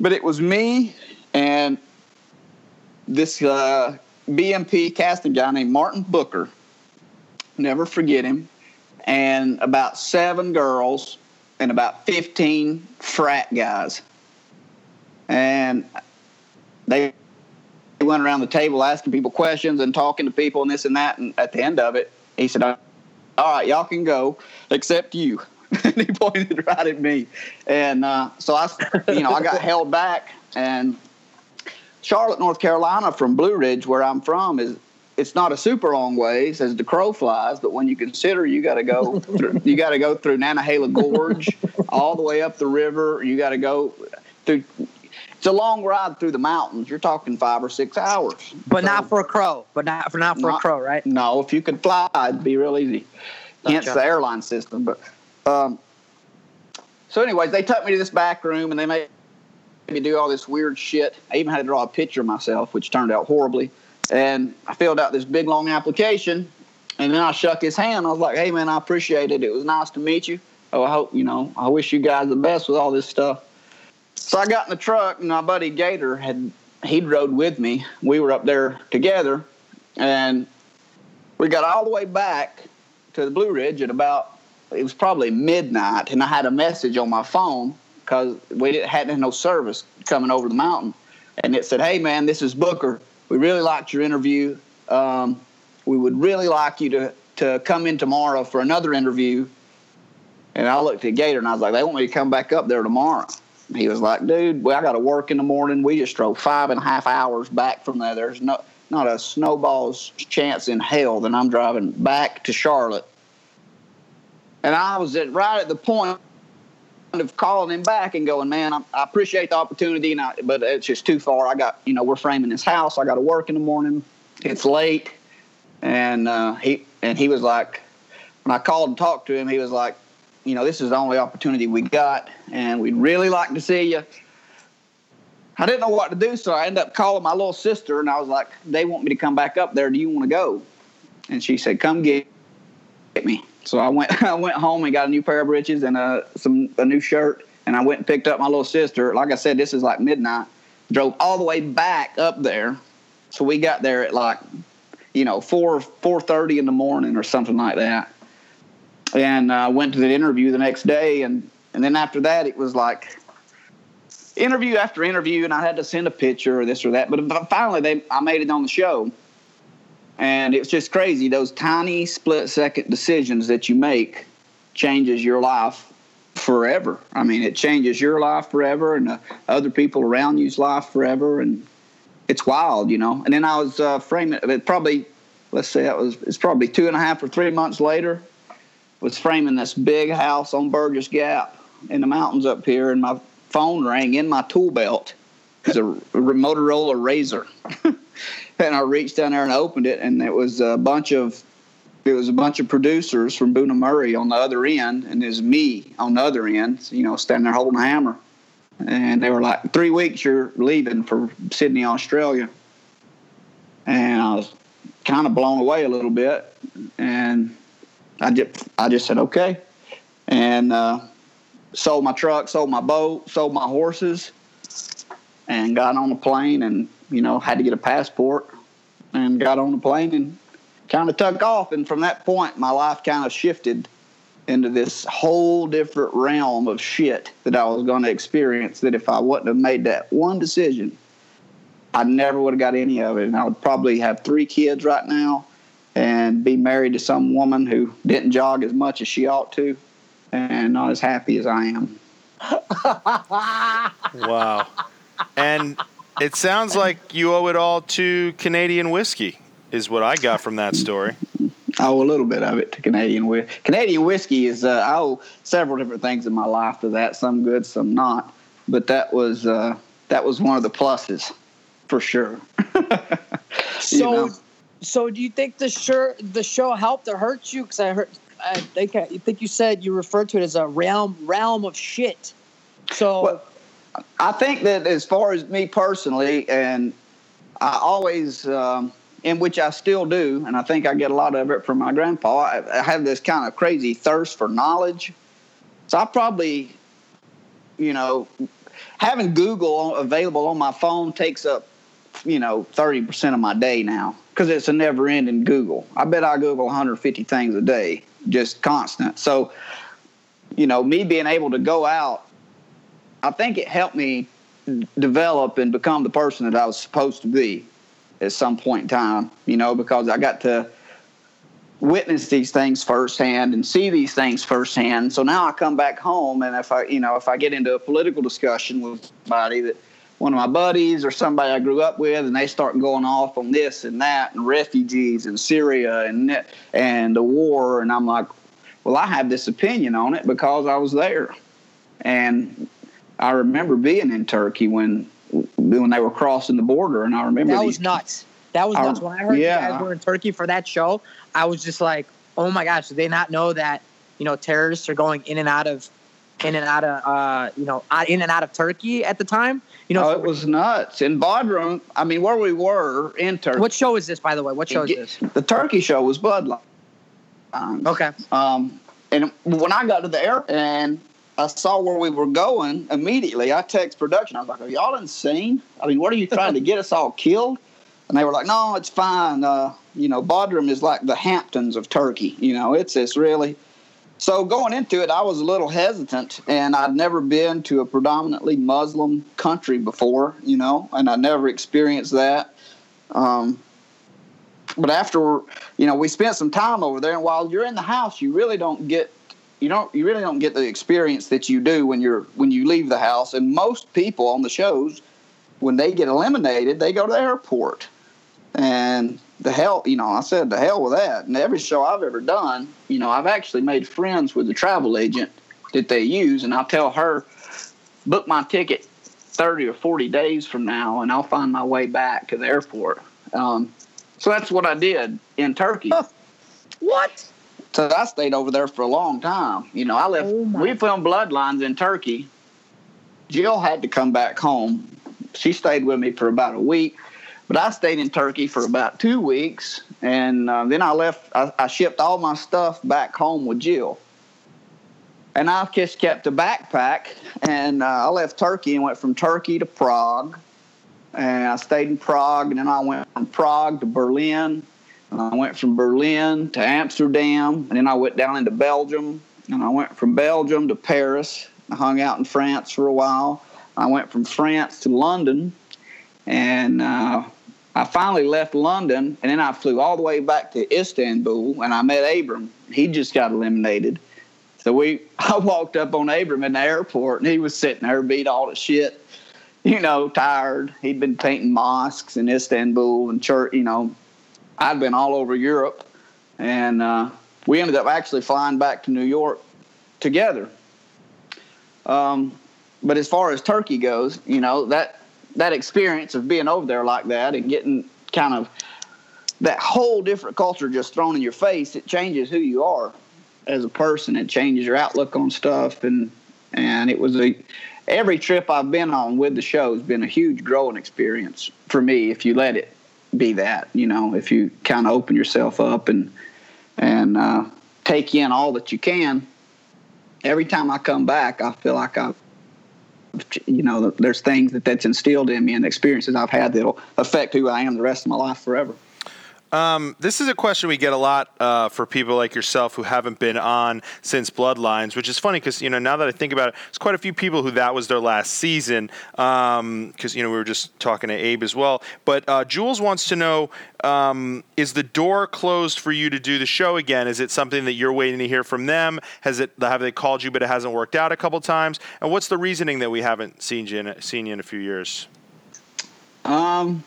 but it was me and this uh, BMP casting guy named Martin Booker. Never forget him. And about seven girls and about 15 frat guys. And they went around the table asking people questions and talking to people and this and that. And at the end of it, he said, All right, y'all can go, except you. and he pointed right at me. And uh, so I, you know, I got held back. And Charlotte, North Carolina, from Blue Ridge, where I'm from, is it's not a super long ways as the crow flies, but when you consider you got to go, through, you got to go through Nantahala Gorge, all the way up the river. You got to go through. It's a long ride through the mountains. You're talking five or six hours. But So- not for a crow. But not for not for a crow, right? No, if you could fly, it'd be real easy. Hence the airline system. But um, so, anyways, they took me to this back room and they made me do all this weird shit. I even had to draw a picture of myself, which turned out horribly. And I filled out this big long application, and then I shook his hand. I was like, "Hey, man, I appreciate it. It was nice to meet you. Oh, I hope you know. I wish you guys the best with all this stuff." So I got in the truck, and my buddy Gator had he'd rode with me. We were up there together, and we got all the way back to the Blue Ridge at about it was probably midnight, and I had a message on my phone because we didn't hadn't had no service coming over the mountain, and it said, "Hey man, this is Booker. We really liked your interview. Um, we would really like you to to come in tomorrow for another interview." And I looked at Gator and I was like, "They want me to come back up there tomorrow." He was like, "Dude, well, I got to work in the morning. We just drove five and a half hours back from there. There's no not a snowball's chance in hell that I'm driving back to Charlotte." And I was at, right at the point of calling him back and going, "Man, I, I appreciate the opportunity, and I, but it's just too far. I got, you know, we're framing this house. I got to work in the morning. It's late." And uh, he and he was like, when I called and talked to him, he was like, "You know, this is the only opportunity we got, and we'd really like to see you." I didn't know what to do, so I ended up calling my little sister, and I was like, "They want me to come back up there. Do you want to go?" And she said, "Come get me." So I went I went home and got a new pair of breeches and a some a new shirt, and I went and picked up my little sister. Like I said, this is like midnight. Drove all the way back up there, so we got there at like, you know, four four thirty in the morning or something like that. And uh, went to the interview the next day, and and then after that, it was like interview after interview, and I had to send a picture or this or that. But finally, they I made it on the show. And it's just crazy. Those tiny split second decisions that you make changes your life forever. I mean it changes your life forever and uh, other people around you's life forever and it's wild you know. And then i was uh, framing it probably let's say that was it's probably two and a half or three months later was framing this big house on burgess gap in the mountains up here and my phone rang in my tool belt it's a motorola razor and I reached down there and opened it, and it was a bunch of it was a bunch of producers from Bunim/Murray on the other end, and there's me on the other end, you know, standing there holding a hammer. And they were like, three weeks you're leaving for Sydney, Australia. And I was kind of blown away a little bit, and I just I just said okay, and uh, sold my truck, sold my boat, sold my horses, and got on a plane and you know had to get a passport and got on the plane and kind of took off. And from that point my life kind of shifted into this whole different realm of shit that I was going to experience that if I wouldn't have made that one decision I never would have got any of it. And I would probably have three kids right now and be married to some woman who didn't jog as much as she ought to and not as happy as I am. Wow. And it sounds like you owe it all to Canadian whiskey, is what I got from that story. I owe a little bit of it to Canadian whiskey. Canadian whiskey is uh, I owe several different things in my life to that. Some good, some not. But that was uh, that was one of the pluses for sure. You So, know? So do you think the show the show helped or hurt you? Because I heard, I think I think you said you referred to it as a realm realm of shit. So Well, I think that as far as me personally, and I always, um, in which I still do, and I think I get a lot of it from my grandpa. I, I have this kind of crazy thirst for knowledge. So I probably, you know, having Google available on my phone takes up, you know, 30% of my day now because it's a never ending Google. I bet I Google 150 things a day, just constant. So, you know, me being able to go out, I think it helped me develop and become the person that I was supposed to be at some point in time, you know, because I got to witness these things firsthand and see these things firsthand. So now I come back home and if I, you know, if I get into a political discussion with somebody that one of my buddies or somebody I grew up with and they start going off on this and that and refugees and Syria and and the war and I'm like, well, I have this opinion on it because I was there. And I remember being in Turkey when when they were crossing the border, and I remember that these, was nuts. That was nuts. When I heard yeah. you guys were in Turkey for that show, I was just like, "Oh my gosh!" Did they not know that you know terrorists are going in and out of, in and out of, uh, you know, in and out of Turkey at the time? You know, oh, it was nuts in Bodrum. I mean, where we were in Turkey. What show is this, by the way? What show is this? The Turkey show was Bloodline. okay. Um, and when I got to the air and I saw where we were going immediately. I text production. I was like, "Are y'all insane? I mean, what are you trying to get us all killed?" And they were like, "No, it's fine. Uh, you know, Bodrum is like the Hamptons of Turkey. You know, it's it's really." So going into it, I was a little hesitant, and I'd never been to a predominantly Muslim country before. You know, and I never experienced that. Um, but after, you know, we spent some time over there, and while you're in the house, you really don't get you don't you really don't get the experience that you do when you're when you leave the house and most people on the shows when they get eliminated they go to the airport and the hell you know i said the hell with that and every show i've ever done you know i've actually made friends with the travel agent that they use and i'll tell her book my ticket 30 or 40 days from now and i'll find my way back to the airport um, so that's what i did in turkey huh. what so I stayed over there for a long time. You know, I left. Oh we filmed Bloodlines in Turkey. Jill had to come back home. She stayed with me for about a week, but I stayed in Turkey for about two weeks, and uh, then I left. I, I, shipped all my stuff back home with Jill, and I just kept a backpack, and uh, I left Turkey and went from Turkey to Prague, and I stayed in Prague, and then I went from Prague to Berlin and I went from Berlin to Amsterdam, and then I went down into Belgium, and I went from Belgium to Paris. I hung out in France for a while. I went from France to London, and uh, I finally left London, and then I flew all the way back to Istanbul, and I met Abram. He just got eliminated. So we, I walked up on Abram in the airport, and he was sitting there beat all the shit, you know, tired. He'd been painting mosques in Istanbul and church, you know, I'd been all over Europe, and uh, we ended up actually flying back to New York together. Um, but as far as Turkey goes, you know that that experience of being over there like that and getting kind of that whole different culture just thrown in your face, it changes who you are as a person. It changes your outlook on stuff, and and it was a every trip I've been on with the show has been a huge growing experience for me. If you let it be that. You know, if you kind of open yourself up and and uh, take in all that you can. Every time I come back, I feel like I, you know, there's things that that's instilled in me and experiences I've had that'll affect who I am the rest of my life forever. Um, this is a question we get a lot uh, for people like yourself who haven't been on since Bloodlines, which is funny because you know now that I think about it, there's quite a few people who that was their last season. Because um, you know we were just talking to Abe as well. But uh, Jules wants to know: um, Is the door closed for you to do the show again? Is it something that you're waiting to hear from them? Has it have they called you but it hasn't worked out a couple times? And what's the reasoning that we haven't seen you in, seen you in a few years? Um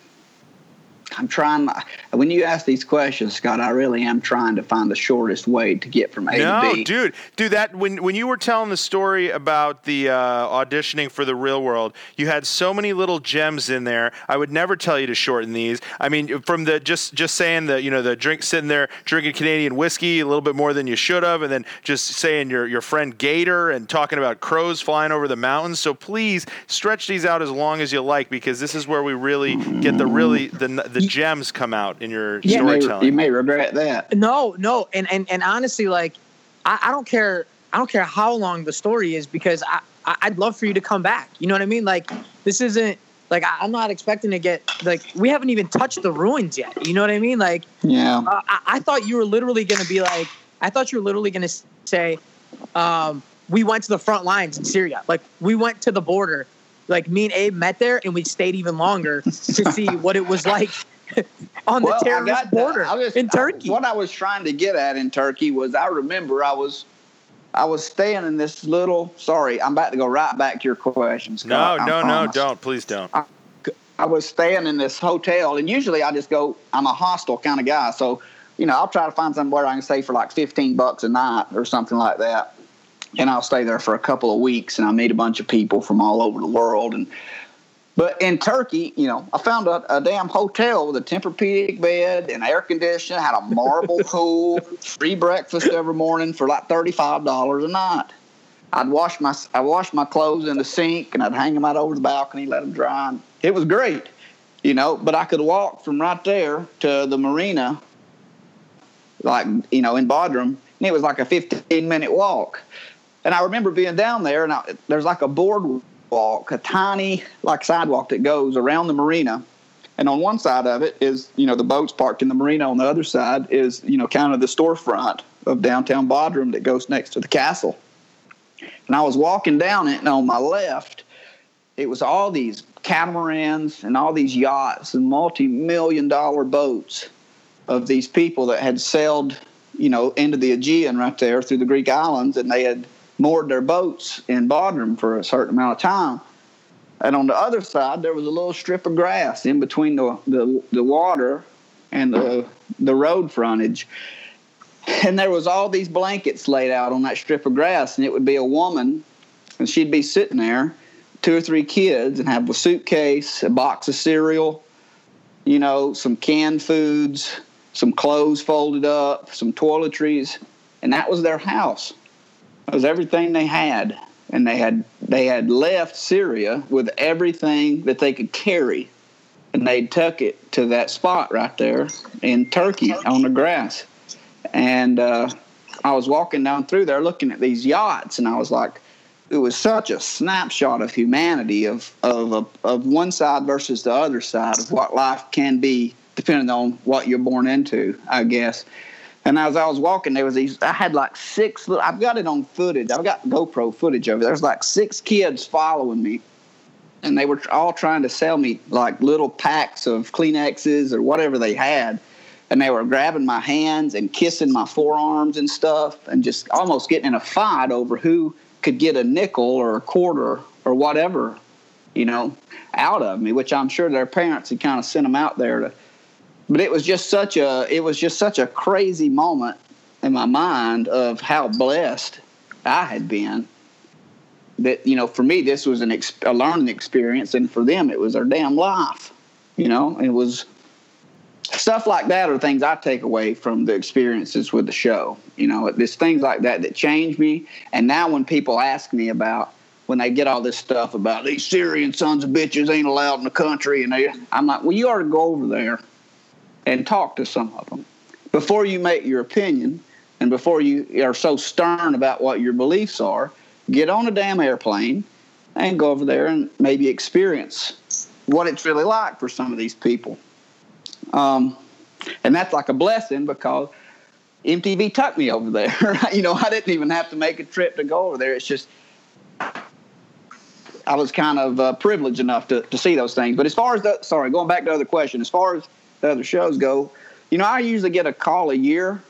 I'm trying. When you ask these questions, Scott, I really am trying to find the shortest way to get from A no, to B. No, dude, dude. That when when you were telling the story about the uh, auditioning for the Real World, you had so many little gems in there. I would never tell you to shorten these. I mean, from the just just saying the you know the drink sitting there drinking Canadian whiskey a little bit more than you should have, and then just saying your your friend Gator and talking about crows flying over the mountains. So please stretch these out as long as you like because this is where we really get the really the the gems come out in your Yeah. You may, storytelling. you may regret that. No, no, and and and honestly, like, I, I don't care. I don't care how long the story is because I, I I'd love for you to come back. You know what I mean? Like, this isn't like I, I'm not expecting to get like we haven't even touched the ruins yet. You know what I mean? Like, Yeah. uh, I, I thought you were literally gonna be like, I thought you were literally gonna say, um, we went to the front lines in Syria. Like, we went to the border. Like, me and Abe met there, and we stayed even longer to see what it was like. on the Well, I terrorist border I was- in I- Turkey. what I was trying to get at in Turkey was I remember I was I was staying in this little sorry, I'm about to go right back to your questions. no, no, no, don't. Please don't. I was staying in this hotel, and usually I just go. I'm a hostel kind of guy, so you know I'll try to find somewhere I can stay for like 15 bucks a night or something like that, and I'll stay there for a couple of weeks, and I meet a bunch of people from all over the world. And but in Turkey, you know, I found a, a damn hotel with a Tempur-Pedic bed and air conditioning, had a marble pool, free breakfast every morning for like 35 dollars a night. I'd wash my I wash my clothes in the sink and I'd hang them out over the balcony, let them dry. And it was great, you know. But I could walk from right there to the marina, like you know, in Bodrum, and it was like a 15 minute walk. And I remember being down there, and I, there's like a boardwalk, a tiny like sidewalk that goes around the marina. And on one side of it is, you know, the boats parked in the marina. On the other side is, you know, kind of the storefront of downtown Bodrum that goes next to the castle. And I was walking down it, and on my left, it was all these catamarans and all these yachts and multi-million dollar boats of these people that had sailed, you know, into the Aegean right there through the Greek islands, and they had moored their boats in Bodrum for a certain amount of time. And on the other side, there was a little strip of grass in between the the, the water and the the road frontage. And there was all these blankets laid out on that strip of grass, and it would be a woman, and she'd be sitting there, two or three kids, and have a suitcase, a box of cereal, you know, some canned foods, some clothes folded up, some toiletries, and that was their house. It was everything they had, and they had they had left Syria with everything that they could carry, and they took it to that spot right there in Turkey on the grass. And uh, I was walking down through there looking at these yachts, and I was like, it was such a snapshot of humanity of of of, of one side versus the other side of what life can be depending on what you're born into, I guess. And as I was walking, there was these. I had like six. I've got it on footage. I've got GoPro footage of it. There's like six kids following me, and they were all trying to sell me like little packs of Kleenexes or whatever they had. And they were grabbing my hands and kissing my forearms and stuff, and just almost getting in a fight over who could get a nickel or a quarter or whatever, you know, out of me. Which I'm sure their parents had kind of sent them out there to but it was just such a it was just such a crazy moment in my mind of how blessed I had been. That you know for me this was an ex- a learning experience and for them it was their damn life you know? It was stuff like that are things I take away from the experiences with the show you know? There's things like that that change me and now when people ask me about when they get all this stuff about these Syrian sons of bitches ain't allowed in the country and they, I'm like well you ought to go over there and talk to some of them. Before you make your opinion and before you are so stern about what your beliefs are get on a damn airplane and go over there and maybe experience what it's really like for some of these people. Um, and that's like a blessing because mtv took me over there. You know i didn't even have to make a trip to go over there. It's just I was kind of uh, privileged enough to, to see those things. But as far as the sorry, going back to the other question, as far as the other shows go, you know, I usually get a call a year.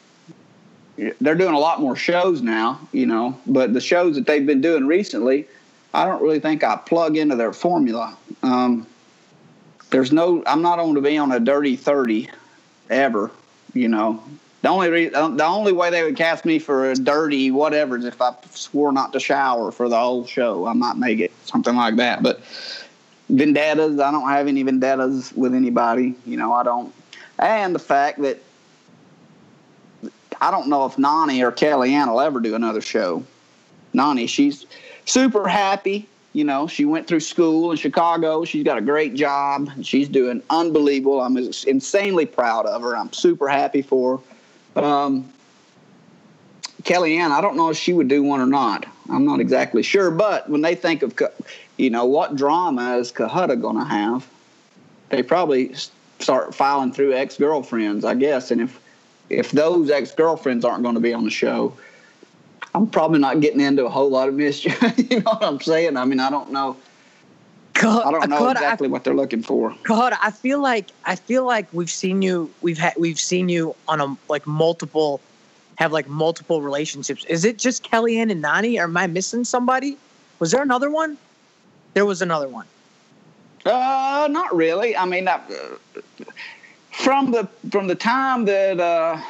They're doing a lot more shows now, you know, but the shows that they've been doing recently, I don't really think I plug into their formula. Um, there's no, I'm not going to be on a dirty 30 ever, you know. The only re- the only way they would cast me for a dirty whatever is if I swore not to shower for the whole show. I might make it something like that. But vendettas, I don't have any vendettas with anybody. You know, I don't. And the fact that I don't know if Nany or Kellyanne will ever do another show. Nany, she's super happy You know, she went through school in Chicago. She's got a great job. She's doing unbelievable. I'm insanely proud of her. I'm super happy for her. Um, Kellyanne, I don't know if she would do one or not. I'm not exactly sure. But when they think of, you know, what drama is Cohutta going to have, they probably start filing through ex girlfriends, I guess. And if if those ex girlfriends aren't going to be on the show, I'm probably not getting into a whole lot of mischief. you know what I'm saying? I mean, I don't know. I don't know exactly I, what they're looking for. God, I feel like I feel like we've seen you. We've had we've seen you on a like multiple have like multiple relationships. Is it just Kellyanne and Nany? or am I missing somebody? Was there another one? There was another one. Uh, not really. I mean, uh, from the from the time that uh,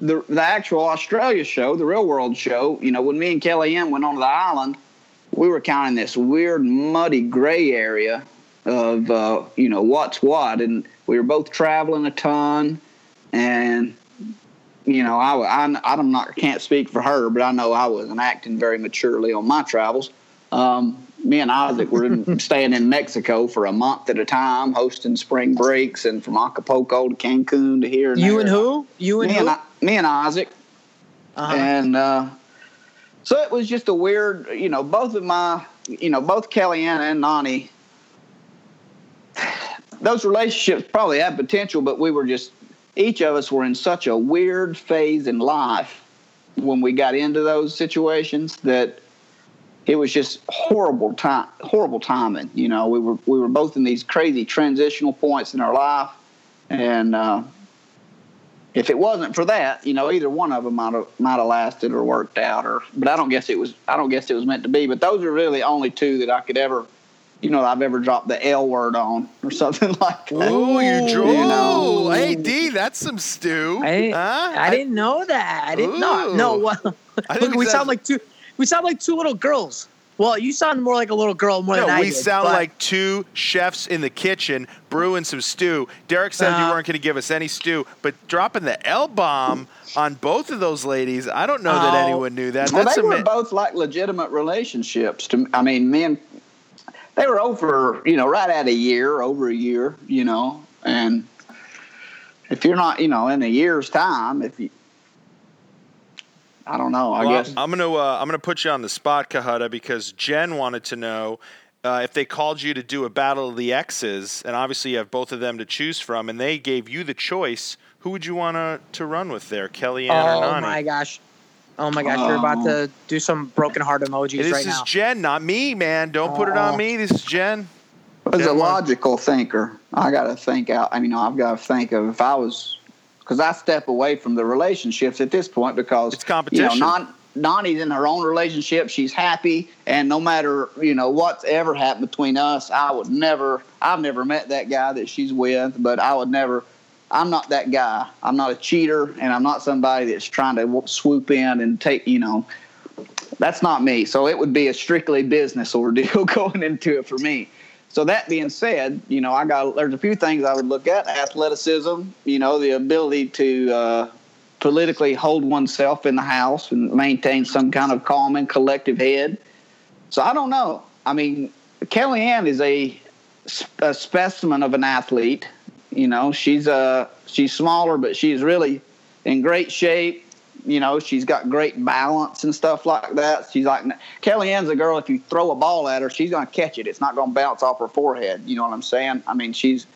the the actual Australia show, the Real World show, you know, when me and Kellyanne went onto the island, we were kind of in this weird, muddy gray area of uh, you know what's what, and we were both traveling a ton, and you know, I, I I'm not can't speak for her, but I know I wasn't acting very maturely on my travels. Um, me and Isaac were staying in Mexico for a month at a time, hosting spring breaks, and from Acapulco to Cancun to here. And you there. and who? You and me who? And me and Isaac. Uh-huh. And uh, so it was just a weird, you know, both of my, you know, both Kellyanne and Nany. Those relationships probably had potential, but we were just each of us were in such a weird phase in life when we got into those situations that it was just horrible time horrible timing you know we were we were both in these crazy transitional points in our life and uh, if it wasn't for that you know either one of them might have might have lasted or worked out or but i don't guess it was i don't guess it was meant to be but those are really only two that i could ever you know, I've ever dropped the L word on or something like that. Oh, you drew. You know? Hey, D, that's some stew. I, huh? I, I didn't know that. I didn't know. No, well, look, we sound like two. We sound like two little girls. Well, you sound more like a little girl more no, than I we did, sound but... like two chefs in the kitchen brewing some stew. Derrick said uh, you weren't going to give us any stew, but dropping the L bomb on both of those ladies, I don't know that oh. anyone knew that. Well, That's they were both like legitimate relationships. To I mean, men they were over, you know, right at a year, over a year, you know, and if you're not, you know, in a year's time, if you, I don't know. I well, guess I'm gonna uh, I'm gonna put you on the spot, Cohutta, because Jen wanted to know uh, if they called you to do a battle of the Exes, and obviously you have both of them to choose from, and they gave you the choice. Who would you want to to run with there, Kellyanne oh, or Nany? Oh my gosh, Oh my gosh, you're about to do some broken heart emojis this right now. This is Jen, not me, man. Don't put it on me. This is Jen. As Jen a logical one. thinker, I got to think out. I mean, I've got to think of if I was, because I step away from the relationships at this point because it's competition. You know, non, Nany's in her own relationship. She's happy, and no matter you know what's ever happened between us, I would never. I've never met that guy that she's with, but I would never I'm not that guy. I'm not a cheater, and I'm not somebody that's trying to swoop in and take, you know, that's not me. So it would be a strictly business ordeal going into it for me. So that being said, you know, I got there's a few things I would look at: athleticism, you know, the ability to uh, politically hold oneself in the house and maintain some kind of calm and collective head. So I don't know. I mean, Kellyanne is a, a specimen of an athlete. You know, she's uh she's smaller, but she's really in great shape. You know, she's got great balance and stuff like that. She's like Kellyanne's a girl. If you throw a ball at her, she's going to catch it. It's not going to bounce off her forehead. You know what I'm saying? I mean, she's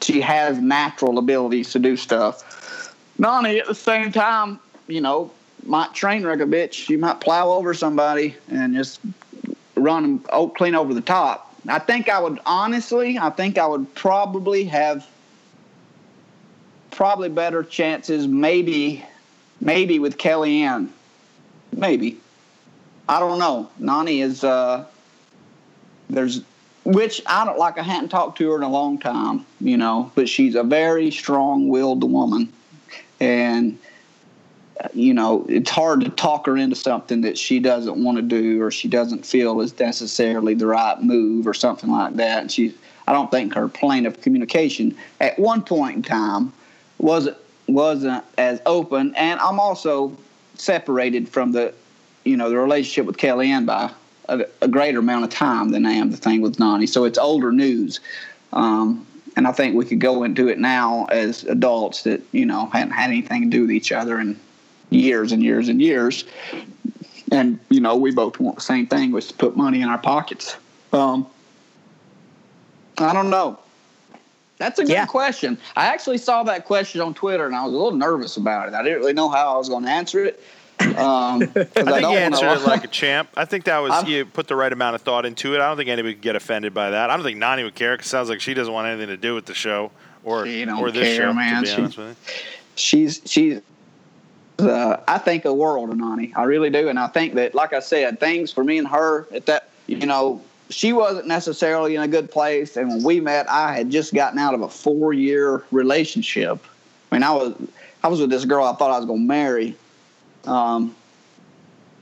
she has natural abilities to do stuff. Nany at the same time, you know, might train like a bitch. She might plow over somebody and just run them clean over the top. I think I would honestly, I think I would probably have probably better chances, maybe, maybe with Kellyanne, maybe. I don't know. Nany is uh, there's which I don't like. I hadn't talked to her in a long time, you know, but she's a very strong-willed woman, and you know it's hard to talk her into something that she doesn't want to do or she doesn't feel is necessarily the right move or something like that. And she's I don't think her plane of communication at one point in time wasn't wasn't as open, and I'm also separated from the you know the relationship with Kellyanne by a, a, greater amount of time than I am the thing with Nany. So it's older news. Um, and I think we could go into it now as adults that, you know, hadn't had anything to do with each other in years and years and years. And, you know, we both want the same thing, was to put money in our pockets. Um, I don't know. That's a good yeah. question. I actually saw that question on Twitter and I was a little nervous about it. I didn't really know how I was going to answer it. Um, I think I you answered it like a champ. I think that was I'm, you put the right amount of thought into it. I don't think anybody would get offended by that. I don't think Nany would care because it sounds like she doesn't want anything to do with the show or or this care, show. Man. She, she's she's. Uh, I think a world of Nany. I really do, and I think that, like I said, things for me and her at that, you know, she wasn't necessarily in a good place. And when we met, I had just gotten out of a four year relationship. I mean, I was I was with this girl I thought I was going to marry, um,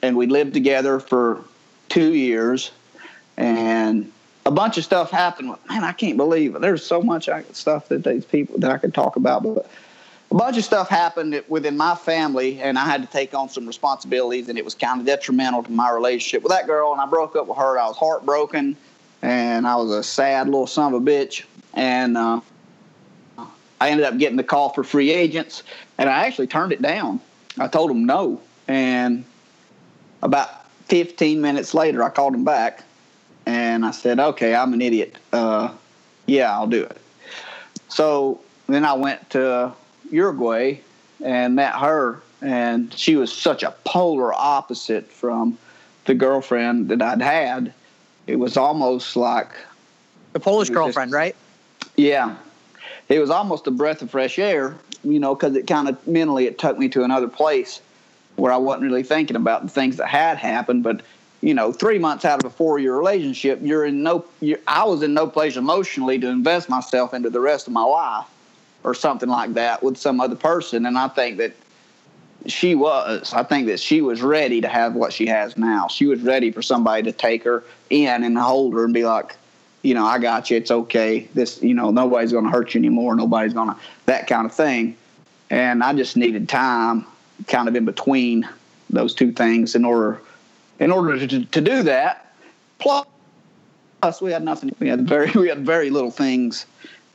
and we lived together for two years, and a bunch of stuff happened. Man, I can't believe it. There's so much stuff that these people that I could talk about, but a bunch of stuff happened within my family, and I had to take on some responsibilities, and it was kind of detrimental to my relationship with that girl. And I broke up with her. I was heartbroken, and I was a sad little son of a bitch. And uh, I ended up getting the call for free agents, and I actually turned it down. I told them no, and about 15 minutes later, I called him back, and I said, "Okay, I'm an idiot. Uh, yeah, I'll do it." So then I went to Uruguay and met her, and she was such a polar opposite from the girlfriend that I'd had. It was almost like the Polish girlfriend, just, right? Yeah, it was almost a breath of fresh air, you know, because it kind of mentally it took me to another place where I wasn't really thinking about the things that had happened, but you know, three months out of a four-year relationship, you're in no. You're, I was in no place emotionally to invest myself into the rest of my life or something like that with some other person. And I think that she was. I think that she was ready to have what she has now. She was ready for somebody to take her in and hold her and be like, you know, I got you. It's okay. This, you know, nobody's going to hurt you anymore. Nobody's going to that kind of thing. And I just needed time, kind of in between those two things, in order, in order to, to do that. Plus, we had nothing. We had very, we had very little things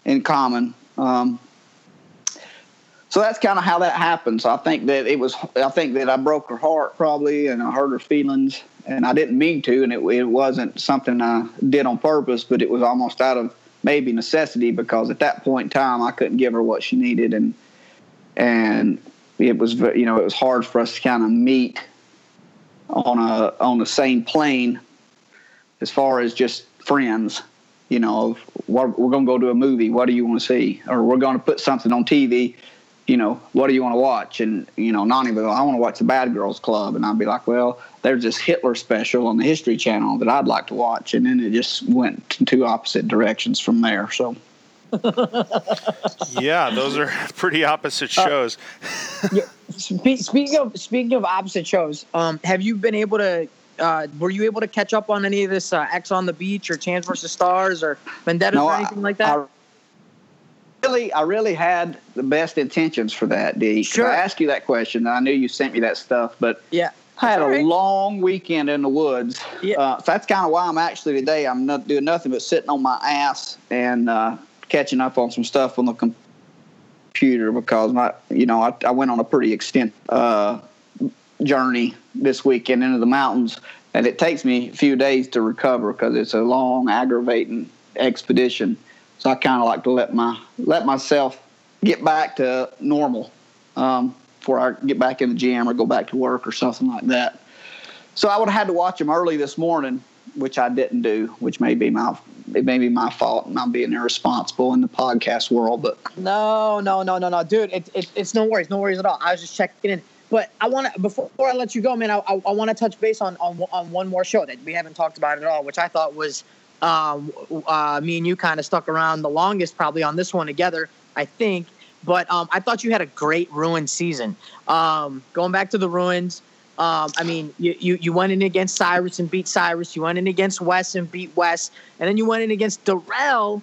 in common. Um, so that's kind of how that happened. So I think that it was, I think that I broke her heart probably, and I hurt her feelings, and I didn't mean to, and it, it wasn't something I did on purpose, but it was almost out of maybe necessity because at that point in time I couldn't give her what she needed, and and it was, you know, it was hard for us to kind of meet on a on the same plane as far as just friends you know, we're going to go to a movie. What do you want to see? Or we're going to put something on TV you know, what do you want to watch? And, you know, Nany would go, I want to watch the Bad Girls Club. And I'd be like, well, there's this Hitler special on the History Channel that I'd like to watch. And then it just went in two opposite directions from there. So. yeah, those are pretty opposite uh, shows. Uh, yeah, speaking of speaking of opposite shows, um, have you been able to? Uh, were you able to catch up on any of this uh, Ex on the Beach or Champs versus Stars or Vendettas no, or anything like that? I, really, I really had the best intentions for that, D. Sure. I asked you that question. I knew you sent me that stuff, but yeah, I had a long weekend in the woods. Yeah. Uh, so that's kind of why I'm actually today. I'm not doing nothing but sitting on my ass and uh, catching up on some stuff on the computer because my, you know, I, I went on a pretty extent uh, journey this weekend into the mountains, and it takes me a few days to recover because it's a long, aggravating expedition so I kind of like to let my let myself get back to normal um, before I get back in the gym or go back to work or something like that. So I would have had to watch him early this morning, which I didn't do, which may be my it may be my fault and I'm being irresponsible in the podcast world. But no, no, no, no, no, dude, it, it, it's no worries, no worries at all. I was just checking in. But I want to before, I let you go, man. I, I, I want to touch base on, on on one more show that we haven't talked about at all, which I thought was um, uh, me and you kind of stuck around the longest, probably on this one together, I think. But um, I thought you had a great ruin season. Um, going back to the ruins, um, I mean, you, you, you went in against Cyrus and beat Cyrus. You went in against Wes and beat Wes, and then you went in against Darrell,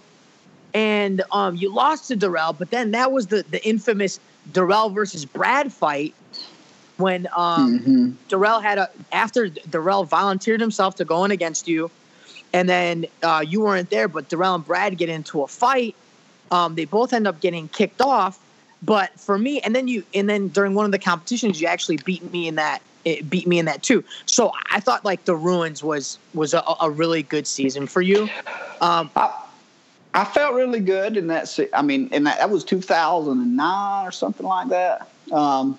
and um, you lost to Darrell. But then that was the the infamous Darrell versus Brad fight, when um, mm-hmm. Darrell had a after Darrell volunteered himself to go in against you, and then uh, you weren't there, but Darrell and Brad get into a fight. Um, they both end up getting kicked off. But for me, and then you, and then during one of the competitions, you actually beat me in that. It beat me in that too. So I thought like the ruins was was a, a really good season for you. Um, I, I felt really good in that. I mean, in that that was 2009 or something like that. Um,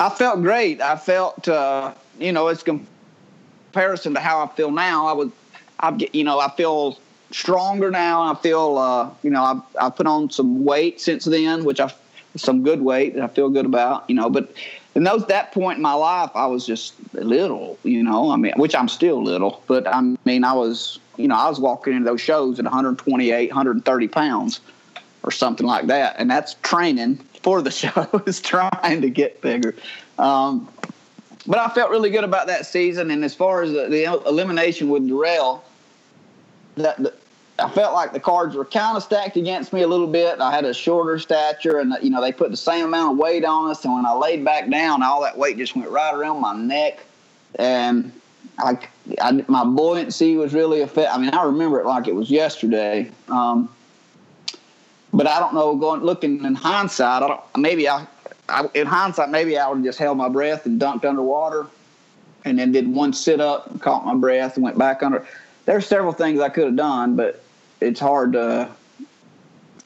I felt great. I felt, uh, you know, it's comparison to how I feel now. I would, I you know, I feel stronger now. I feel, uh, you know, I I put on some weight since then, which I some good weight that I feel good about, you know. But in those that point in my life, I was just little, you know. I mean, which I'm still little, but I mean, I was, you know, I was walking into those shows at 128, 130 pounds, or something like that, and that's training for the show. is trying to get bigger. Um, but I felt really good about that season, and as far as the, the elimination with Darrell, that I felt like the cards were kind of stacked against me a little bit. I had a shorter stature, and you know they put the same amount of weight on us. And when I laid back down, all that weight just went right around my neck, and I, I my buoyancy was really affected. I mean, I remember it like it was yesterday. Um, but I don't know. Going looking in hindsight, I don't. Maybe I, I in hindsight, maybe I would have just held my breath and dunked underwater, and then did one sit up, and caught my breath, and went back under. There's several things I could have done, but it's hard to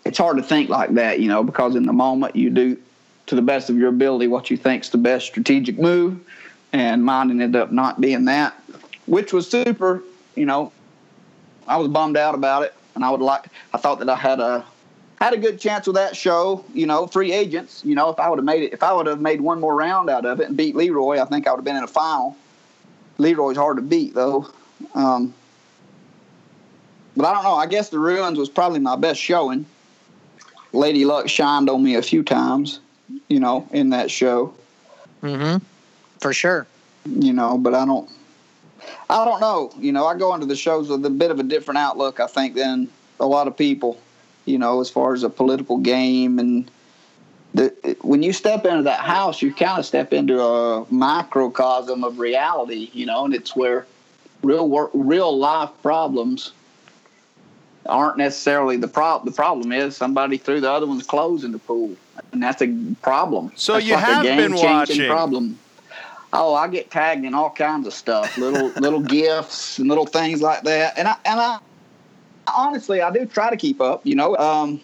it's hard to think like that, you know, because in the moment you do to the best of your ability what you think's the best strategic move, and mine ended up not being that, which was super. You know, I was bummed out about it, and I would like I thought that I had a had a good chance with that show. You know, free agents. You know, if I would have made it, if I would have made one more round out of it and beat Leroy, I think I would have been in a final. Leroy's hard to beat though. Um, but I don't know. I guess the ruins was probably my best showing. Lady Luck shined on me a few times, you know, in that show. Mm-hmm. For sure. You know, but I don't. I don't know. You know, I go into the shows with a bit of a different outlook, I think, than a lot of people. You know, as far as a political game and the, when you step into that house, you kind of step into a microcosm of reality. You know, and it's where real work, real life problems aren't necessarily the problem. The problem is somebody threw the other one's clothes in the pool, and that's a problem. So that's you like have been watching. Problem. Oh, I get tagged in all kinds of stuff, little little gifts and little things like that, and I and I honestly I do try to keep up, you know. Um,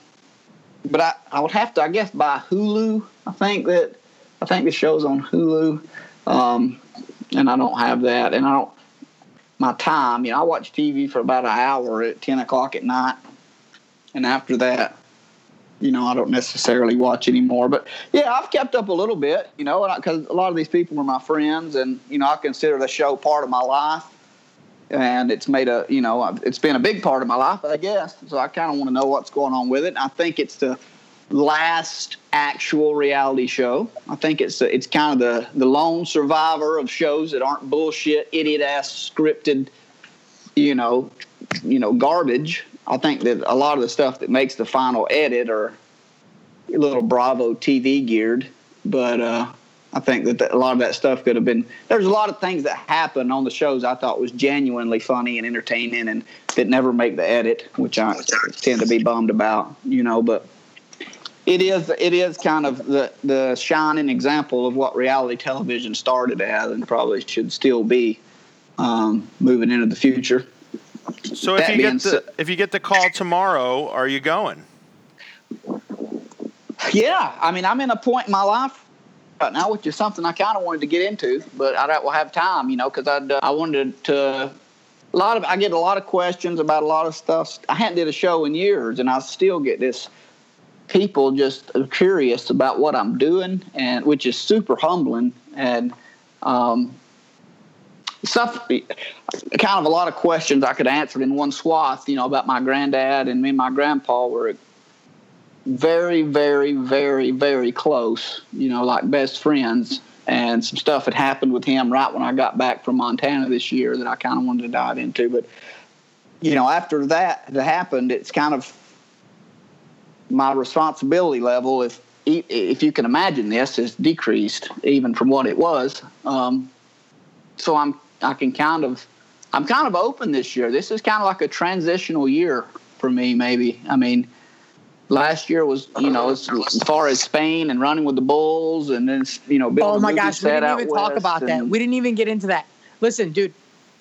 but I, I would have to I guess buy Hulu. I think that I think the show's on Hulu, um, and I don't have that, and I don't my time. You know, I watch TV for about an hour at ten o'clock at night, and after that, you know, I don't necessarily watch anymore. But yeah, I've kept up a little bit. You know, because a lot of these people are my friends, and you know, I consider the show part of my life. And it's made a, you know, it's been a big part of my life, I guess. So I kind of want to know what's going on with it. And I think it's the last actual reality show. I think it's it's kind of the the lone survivor of shows that aren't bullshit, idiot ass scripted, you know, you know, garbage. I think that a lot of the stuff that makes the final edit are a little Bravo TV geared, but uh, I think that a lot of that stuff could have been. There's a lot of things that happen on the shows I thought was genuinely funny and entertaining, and that never make the edit, which I tend to be bummed about, you know. But it is it is kind of the the shining example of what reality television started as and probably should still be um, moving into the future. So if you get the so, if you get the call tomorrow, are you going? Yeah, I mean I'm in a point in my life right now, which is something I kind of wanted to get into, but I don't have time, you know, because I uh, I wanted to. A lot of I get a lot of questions about a lot of stuff. I hadn't did a show in years, and I still get this people just curious about what I'm doing, and which is super humbling and um, stuff. Kind of a lot of questions I could answer in one swath, you know, about my granddad and me and my grandpa were very, very, very, very close, you know, like best friends. And some stuff had happened with him right when I got back from Montana this year that I kind of wanted to dive into. But, you know, after that happened, it's kind of my responsibility level if if you can imagine this, has decreased even from what it was. Um, so I'm I can kind of I'm kind of open this year. This is kind of like a transitional year for me. Maybe I mean last year was you know as, far as Spain and running with the Bulls and then you know oh my gosh we didn't even talk about that we didn't even get into that listen dude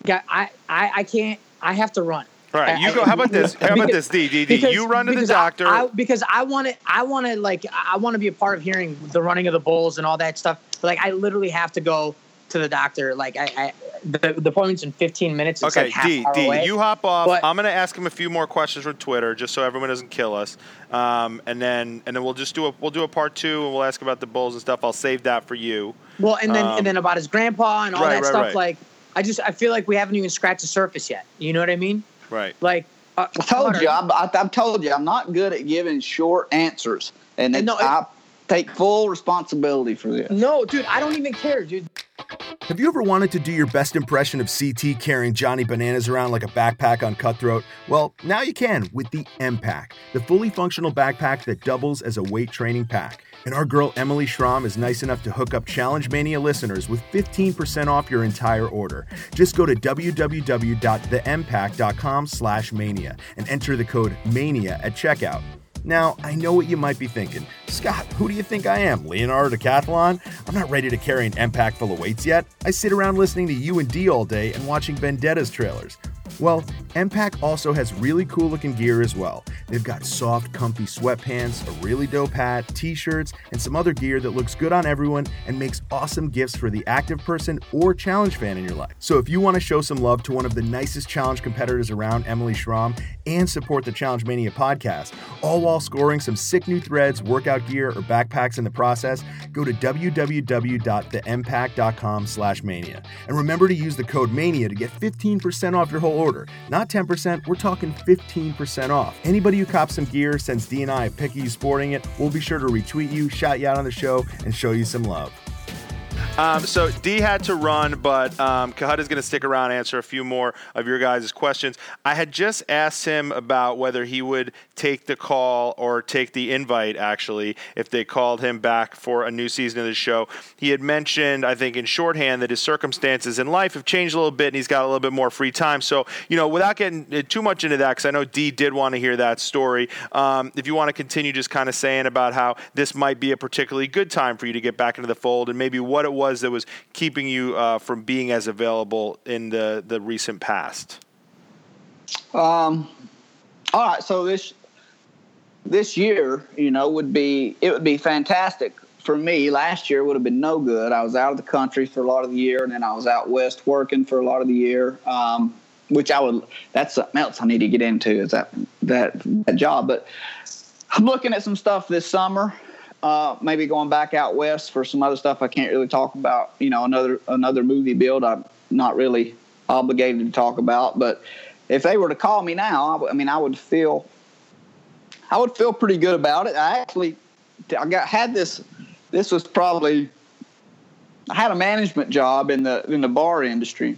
I I I can't I have to run all right, you go. How about this? How about this, D D D? You run to the doctor. I, I, because I want to. I want to like. I want to be a part of hearing the running of the bulls and all that stuff. But like, I literally have to go to the doctor. Like, I, I the, the appointment's in 15 minutes. It's okay, like D D. Away. You hop off. But, I'm gonna ask him a few more questions from Twitter, just so everyone doesn't kill us. Um, and then and then we'll just do a we'll do a part two, and we'll ask about the bulls and stuff. I'll save that for you. Well, and then um, and then about his grandpa and all right, that right, stuff. Right. Like, I just I feel like we haven't even scratched the surface yet. You know what I mean? Right. Like uh, I told you, I, have told you, I'm not good at giving short answers, and, and no, it, I take full responsibility for this. No, dude, I don't even care, dude. Have you ever wanted to do your best impression of CT carrying Johnny Bananas around like a backpack on Cutthroat? Well, now you can with the M-Pack, the fully functional backpack that doubles as a weight training pack. And our girl Emily Schromm is nice enough to hook up Challenge Mania listeners with 15% off your entire order. Just go to www.thempack.com slash mania and enter the code MANIA at checkout. Now, I know what you might be thinking. Scott, who do you think I am? Leonardo Decathlon? I'm not ready to carry an M-Pack full of weights yet. I sit around listening to you and D all day and watching Vendettas trailers. Well, M-Pack also has really cool looking gear as well. They've got soft, comfy sweatpants, a really dope hat, t shirts, and some other gear that looks good on everyone and makes awesome gifts for the active person or challenge fan in your life. So if you want to show some love to one of the nicest challenge competitors around, Emily Schromm, and support the Challenge Mania podcast, all while scoring some sick new threads, workout gear, or backpacks in the process, go to www.thempack.com slash mania. And remember to use the code MANIA to get 15% off your whole order. Not 10%, we're talking 15% off. Anybody who cops some gear, sends D and I a pic of you sporting it, we'll be sure to retweet you, shout you out on the show, and show you some love. Um, so D had to run, but um, is going to stick around and answer a few more of your guys' questions. I had just asked him about whether he would take the call or take the invite, actually, if they called him back for a new season of the show. He had mentioned, I think, in shorthand, that his circumstances in life have changed a little bit and he's got a little bit more free time. So, you know, without getting too much into that, because I know D did want to hear that story, um, if you want to continue just kind of saying about how this might be a particularly good time for you to get back into the fold and maybe what it was that was keeping you uh, from being as available in the, the recent past? Um, all right. So this this year, you know, would be it would be fantastic for me. Last year would have been no good. I was out of the country for a lot of the year, and then I was out west working for a lot of the year. Um, which I would that's something else I need to get into is that that that job. But I'm looking at some stuff this summer uh, maybe going back out west for some other stuff I can't really talk about. You know, another another movie build I'm not really obligated to talk about. But if they were to call me now, I, I mean, I would feel I would feel pretty good about it. I actually I got had this. This was probably I had a management job in the in the bar industry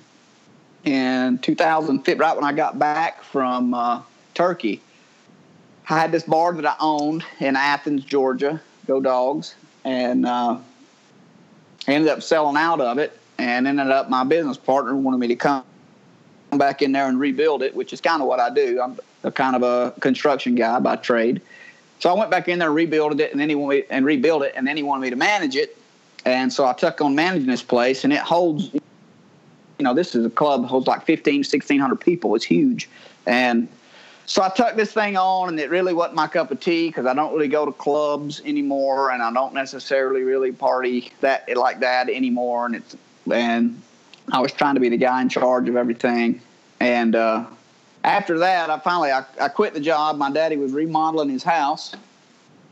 in 2005, right when I got back from uh, Turkey. I had this bar that I owned in Athens, Georgia, Go Dogs, and uh, ended up selling out of it. And ended up my business partner wanted me to come back in there and rebuild it, which is kind of what I do. I'm a kind of a construction guy by trade. So I went back in there and rebuilt it, and then he wanted me, and rebuild it, and then he wanted me to manage it. And so I took on managing this place, and it holds. You know, this is a club holds like 15, 1600 people. It's huge, and so I took this thing on, and it really wasn't my cup of tea because I don't really go to clubs anymore, and I don't necessarily really party that like that anymore. And it's and I was trying to be the guy in charge of everything. And uh, after that, I finally I, I quit the job. My daddy was remodeling his house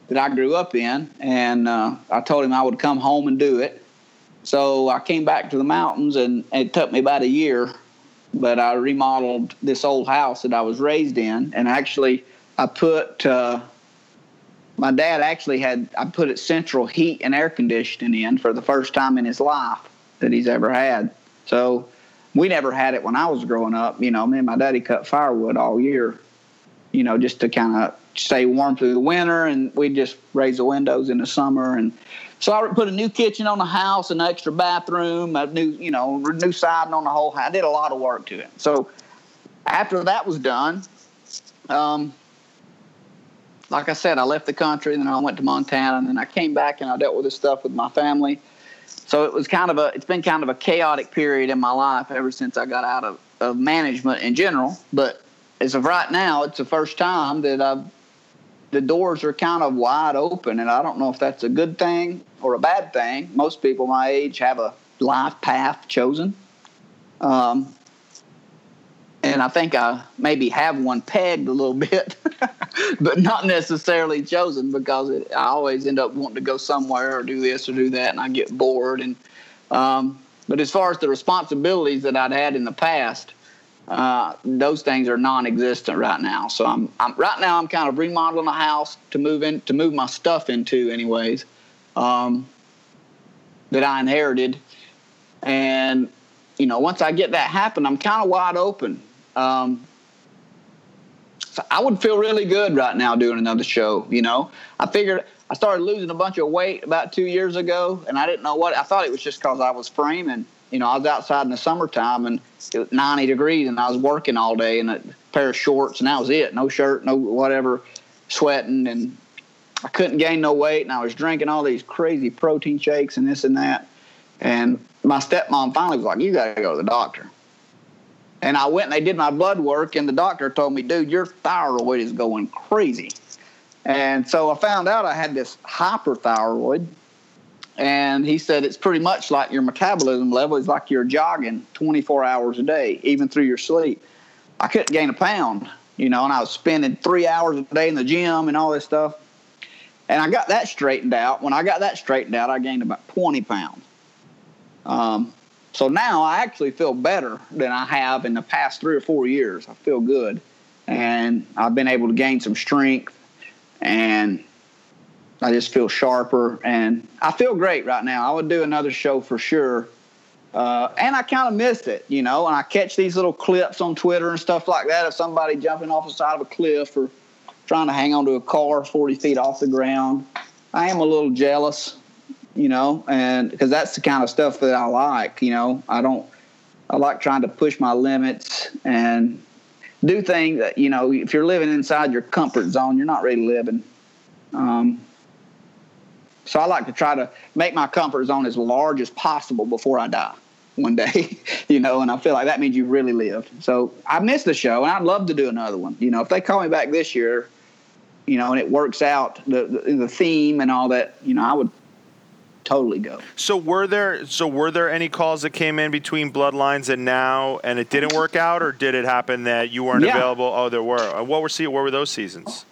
that I grew up in, and uh, I told him I would come home and do it. So I came back to the mountains, and it took me about a year but I remodeled this old house that I was raised in, and actually I put uh, my dad actually had I put it central heat and air conditioning in for the first time in his life that he's ever had. So we never had it when I was growing up. You know, me and my daddy cut firewood all year, you know, just to kind of stay warm through the winter, and we just raise the windows in the summer. And so I put a new kitchen on the house, an extra bathroom, a new, you know, new siding on the whole house. I did a lot of work to it. So after that was done, um, like I said, I left the country, and then I went to Montana, and then I came back and I dealt with this stuff with my family. So it was kind of a, it's been kind of a chaotic period in my life ever since I got out of, of management in general. But as of right now, it's the first time that I've, the doors are kind of wide open, and I don't know if that's a good thing or a bad thing. Most people my age have a life path chosen. Um, and I think I maybe have one pegged a little bit, but not necessarily chosen because it, I always end up wanting to go somewhere or do this or do that, and I get bored. And um, but as far as the responsibilities that I'd had in the past, uh, those things are non-existent right now. So I'm, I'm right now I'm kind of remodeling a house to move in to move my stuff into, anyways, um, that I inherited, and you know once I get that happen, I'm kind of wide open um, so I would feel really good right now doing another show. You know, I figured I started losing a bunch of weight about two years ago, and I didn't know what. I thought it was just because I was framing. You know, I was outside in the summertime and it was 90 degrees, and I was working all day in a pair of shorts, and that was it. No shirt, no whatever, sweating, and I couldn't gain no weight, and I was drinking all these crazy protein shakes and this and that. And my stepmom finally was like, "You got to go to the doctor." And I went and they did my blood work, and the doctor told me, dude, your thyroid is going crazy. And so I found out I had this hyperthyroid. And he said it's pretty much like your metabolism level is like you're jogging 24 hours a day, even through your sleep. I couldn't gain a pound, you know, and I was spending three hours a day in the gym and all this stuff. And I got that straightened out. When I got that straightened out, I gained about 20 pounds. Um, so now I actually feel better than I have in the past three or four years. I feel good. And I've been able to gain some strength and I just feel sharper and I feel great right now. I would do another show for sure. Uh, and I kind of missed it, you know, and I catch these little clips on Twitter and stuff like that of somebody jumping off the side of a cliff or trying to hang onto a car 40 feet off the ground. I am a little jealous you know, and because that's the kind of stuff that I like, you know, I don't, I like trying to push my limits and do things that, you know, if you're living inside your comfort zone, you're not really living. Um, so I like to try to make my comfort zone as large as possible before I die one day, you know, and I feel like that means you've really lived. So I missed the show and I'd love to do another one. You know, if they call me back this year, you know, and it works out the, the, the theme and all that, you know, I would totally go. So were there so were there any calls that came in between Bloodlines and now, and it didn't work out, or did it happen that you weren't yeah. available? Oh, there were. Uh, what were see what were those seasons?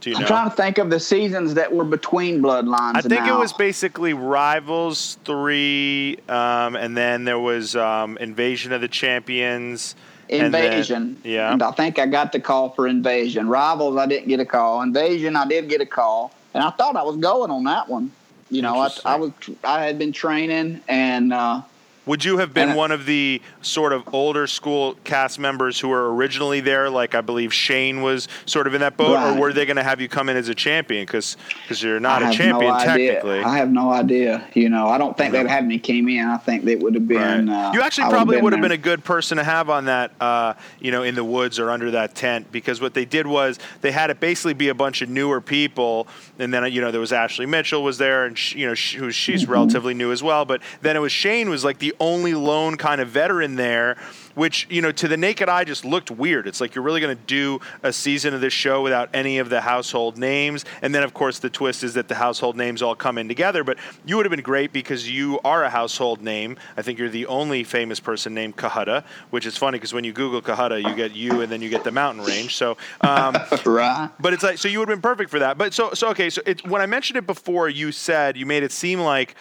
Do you I'm know? trying to think of the seasons that were between Bloodlines. I think now. it was basically Rivals three, um, and then there was um, Invasion of the Champions. Invasion. Then, yeah. And I think I got the call for Invasion. Rivals, I didn't get a call. Invasion, I did get a call, and I thought I was going on that one. You know, I, I was I had been training and uh, would you have been one of the sort of older school cast members who were originally there, like I believe Shane was sort of in that boat, right. or were they going to have you come in as a champion? Because because you're not I a champion no technically. I have no idea. You know, I don't think they'd have me came in. I think they would have been. Right. Uh, you actually probably would have been, been a good person to have on that, uh, you know, in the woods or under that tent, because what they did was they had it basically be a bunch of newer people, and then you know there was Ashley Mitchell was there, and she, you know she, who she's mm-hmm. relatively new as well, but then it was Shane was like the only lone kind of veteran there which you know to the naked eye just looked weird. It's like you're really going to do a season of this show without any of the household names, and then of course the twist is that the household names all come in together. But you would have been great because you are a household name. I think you're the only famous person named Cohutta, which is funny because when you Google Cohutta, you get you and then you get the mountain range. So, um, right. But it's like so you would have been perfect for that. But so so okay. So it, when I mentioned it before, you said you made it seem like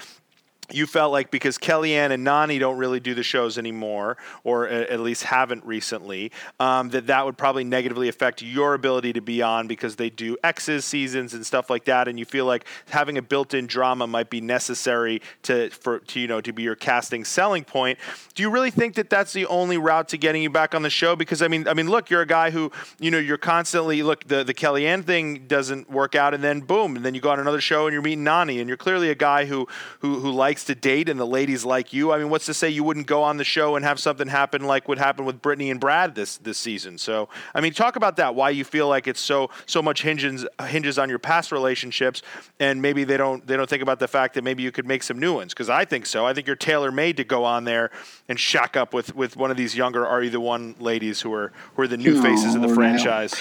you felt like because Kellyanne and Nany don't really do the shows anymore, or at least haven't recently, um, that that would probably negatively affect your ability to be on because they do Exes seasons and stuff like that, and you feel like having a built-in drama might be necessary to for to you know to be your casting selling point. Do you really think that that's the only route to getting you back on the show? Because I mean, I mean, look, you're a guy who you know you're constantly look the the Kellyanne thing doesn't work out, and then boom, and then you go on another show and you're meeting Nany, and you're clearly a guy who who who likes likes to date and the ladies like you. I mean, what's to say you wouldn't go on the show and have something happen like what happened with Brittany and Brad this this season? So, I mean, talk about that. Why you feel like it's so so much hinges hinges on your past relationships, and maybe they don't they don't think about the fact that maybe you could make some new ones. Because I think so. I think you're tailor made to go on there and shack up with with one of these younger Are You the One ladies who are who are the new faces of the franchise.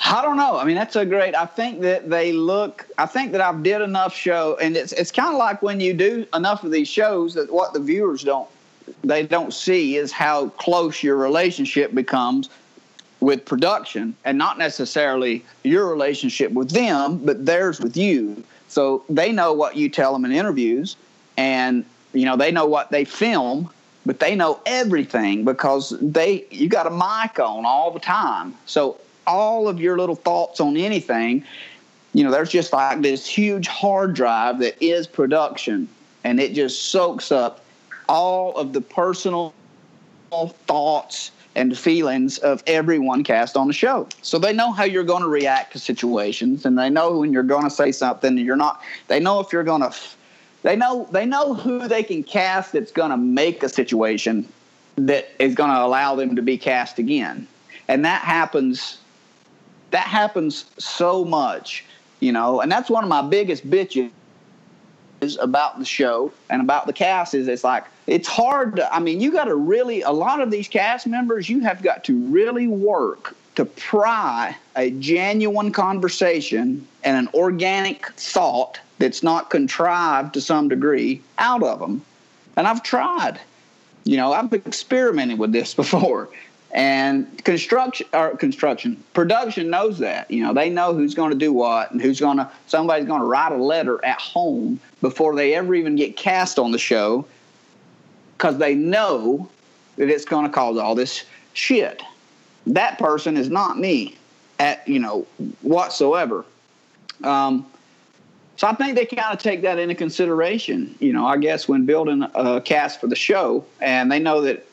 I don't know. I mean, that's a great. I think that they look. I think that I've did enough show, and it's it's kind of like when you do enough of these shows that what the viewers don't they don't see is how close your relationship becomes with production, and not necessarily your relationship with them, but theirs with you. So they know what you tell them in interviews, and you know they know what they film, but they know everything because they you got a mic on all the time. So all of your little thoughts on anything, you know, there's just like this huge hard drive that is production, and it just soaks up all of the personal thoughts and feelings of everyone cast on the show. So they know how you're going to react to situations, and they know when you're going to say something. And you're not. They know if you're going to. They know. They know who they can cast that's going to make a situation that is going to allow them to be cast again, and that happens that happens so much, you know, and that's one of my biggest bitches about the show and about the cast is it's like it's hard to, I mean, you got to really a lot of these cast members you have got to really work to pry a genuine conversation and an organic thought that's not contrived to some degree out of them. And I've tried. You know, I've experimented with this before and construction or construction production knows that you know they know who's going to do what and who's going to somebody's going to write a letter at home before they ever even get cast on the show because they know that it's going to cause all this shit. That person is not me at you know whatsoever. Um, so I think they kind of take that into consideration, you know, I guess when building a cast for the show, and they know that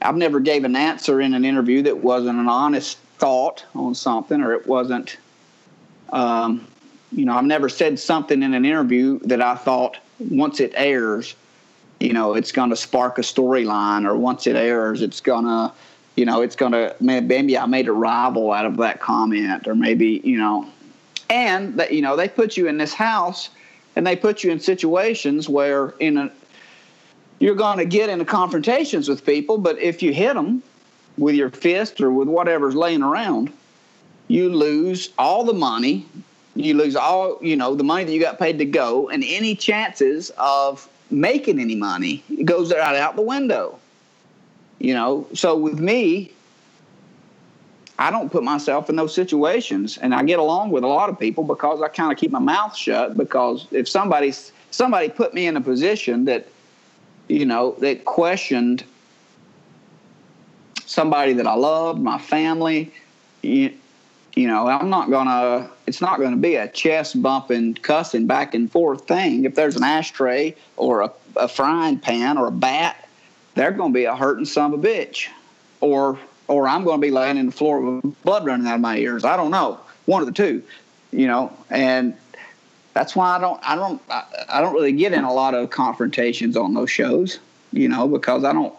I've never gave an answer in an interview that wasn't an honest thought on something, or it wasn't, um, you know, I've never said something in an interview that I thought once it airs, you know, it's going to spark a storyline, or once it airs, it's going to, you know, it's going to maybe I made a rival out of that comment, or maybe you know, and that you know they put you in this house and they put you in situations where in a you're going to get into confrontations with people, but if you hit them with your fist or with whatever's laying around, you lose all the money. You lose all, you know, the money that you got paid to go, and any chances of making any money it goes right out the window. You know, so with me, I don't put myself in those situations, and I get along with a lot of people because I kind of keep my mouth shut. Because if somebody's somebody put me in a position that you know, that questioned somebody that I loved, my family. You, you know, I'm not gonna. It's not gonna be a chest bumping, cussing back and forth thing. If there's an ashtray or a, a frying pan or a bat, they're gonna be a hurting son of a bitch, or or I'm gonna be laying in the floor with blood running out of my ears. I don't know, one of the two. You know, and that's why I don't I don't I don't really get in a lot of confrontations on those shows, you know, because I don't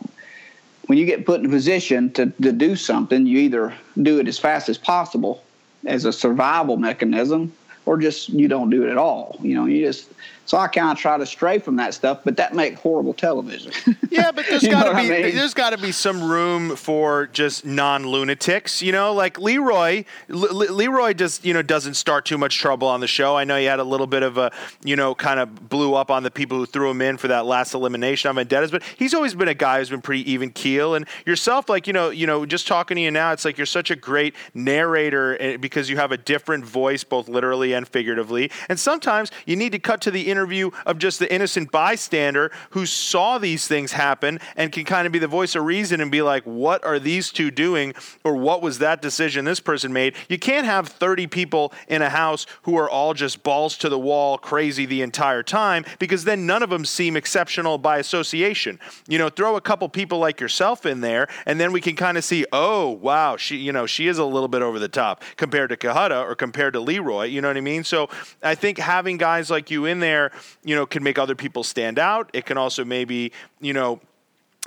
when you get put in a position to, to do something, you either do it as fast as possible as a survival mechanism or just you don't do it at all. You know, you just so I kind of try to stray from that stuff, but that make horrible television. yeah, but there's got to be I mean? there's got to be some room for just non lunatics. You know, like Leroy. L- Leroy just you know doesn't start too much trouble on the show. I know he had a little bit of a you know kind of blew up on the people who threw him in for that last elimination on Vendettas, but he's always been a guy who's been pretty even keel. And yourself, like you know, you know, just talking to you now, it's like you're such a great narrator eh, because you have a different voice, both literally and figuratively. And sometimes you need to cut to the inner interview of just the innocent bystander who saw these things happen and can kind of be the voice of reason and be like, what are these two doing? Or what was that decision this person made? You can't have 30 people in a house who are all just balls to the wall, crazy the entire time, because then none of them seem exceptional by association. You know, throw a couple people like yourself in there, and then we can kind of see, oh, wow, she, you know, she is a little bit over the top compared to Cohutta or compared to Leroy. You know what I mean? So I think having guys like you in there, you know, can make other people stand out. It can also maybe, you know,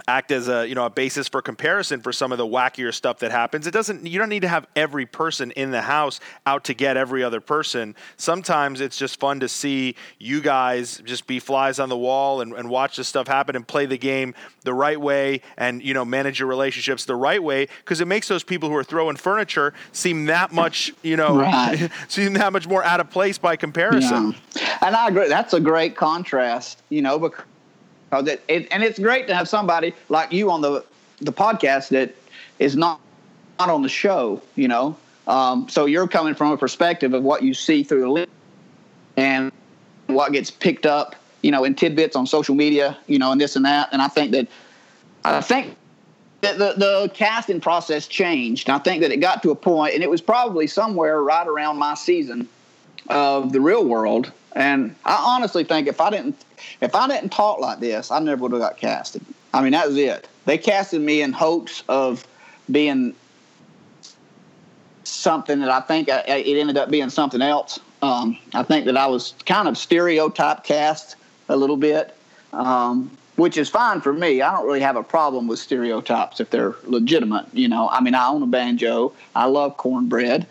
act as a you know a basis for comparison for some of the wackier stuff that happens it doesn't you don't need to have every person in the house out to get every other person sometimes it's just fun to see you guys just be flies on the wall and, and watch this stuff happen and play the game the right way and you know manage your relationships the right way because it makes those people who are throwing furniture seem that much you know right. seem that much more out of place by comparison yeah. and i agree that's a great contrast you know because that it, and it's great to have somebody like you on the the podcast that is not not on the show, you know. Um, so you're coming from a perspective of what you see through the lens and what gets picked up, you know, in tidbits on social media, you know, and this and that. And I think that I think that the, the casting process changed. I think that it got to a point, and it was probably somewhere right around my season of the real world. And I honestly think if I didn't if I didn't talk like this, I never would have got casted. I mean, that was it. They casted me in hopes of being something that I think I, it ended up being something else. Um, I think that I was kind of stereotype cast a little bit, um, which is fine for me. I don't really have a problem with stereotypes if they're legitimate. You know, I mean, I own a banjo. I love cornbread.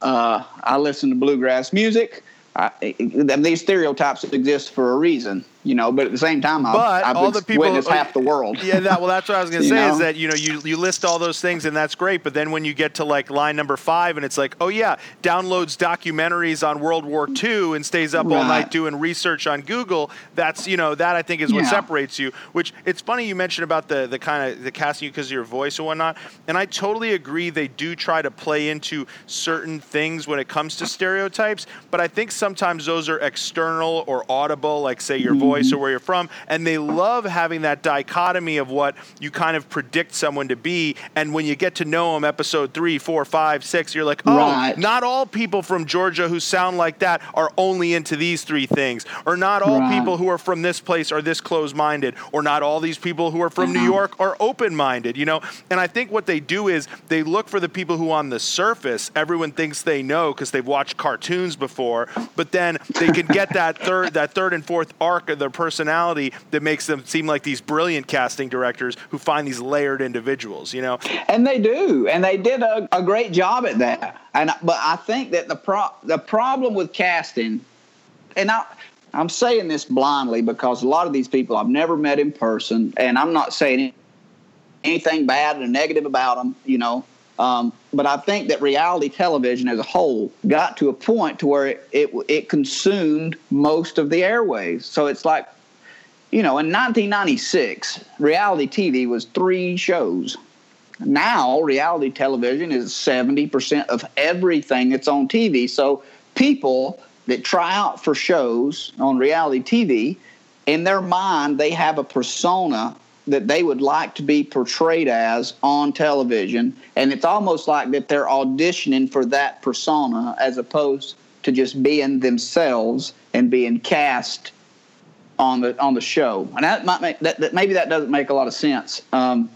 Uh, I listen to bluegrass music. I, these stereotypes exist for a reason you know. But at the same time, I've, but I've all the people witnessed half the world. Yeah, that, well, that's what I was going to say know? is that you know you you list all those things and that's great, but then when you get to like line number five and it's like, oh yeah, downloads documentaries on World War II and stays up right. all night doing research on Google. That's you know that I think is what yeah. separates you. Which it's funny you mentioned about the the kind of the casting you because of your voice and whatnot, and I totally agree. They do try to play into certain things when it comes to stereotypes, but I think sometimes those are external or audible, like say your mm-hmm. voice or where you're from, and they love having that dichotomy of what you kind of predict someone to be. And when you get to know them, episode three, four, five, six, you're like, oh, right. not all people from Georgia who sound like that are only into these three things, or not all right. people who are from this place are this closed-minded, or not all these people who are from New uh-huh. York are open-minded. You know, and I think what they do is they look for the people who, on the surface, everyone thinks they know because they've watched cartoons before, but then they can get that third, that third and fourth arc of their personality that makes them seem like these brilliant casting directors who find these layered individuals, you know? And they do. And they did a, a great job at that. And but I think that the pro, the problem with casting, and I, I'm saying this blindly because a lot of these people I've never met in person, and I'm not saying anything bad or negative about them, you know. Um, but I think that reality television as a whole got to a point to where it, it, it consumed most of the airways. So it's like, you know, in 1996, reality TV was three shows. Now, reality television is 70% of everything that's on TV. So people that try out for shows on reality TV, in their mind, they have a persona that they would like to be portrayed as on television. And it's almost like that they're auditioning for that persona as opposed to just being themselves and being cast on the on the show. And that might make that, that maybe that doesn't make a lot of sense. Um,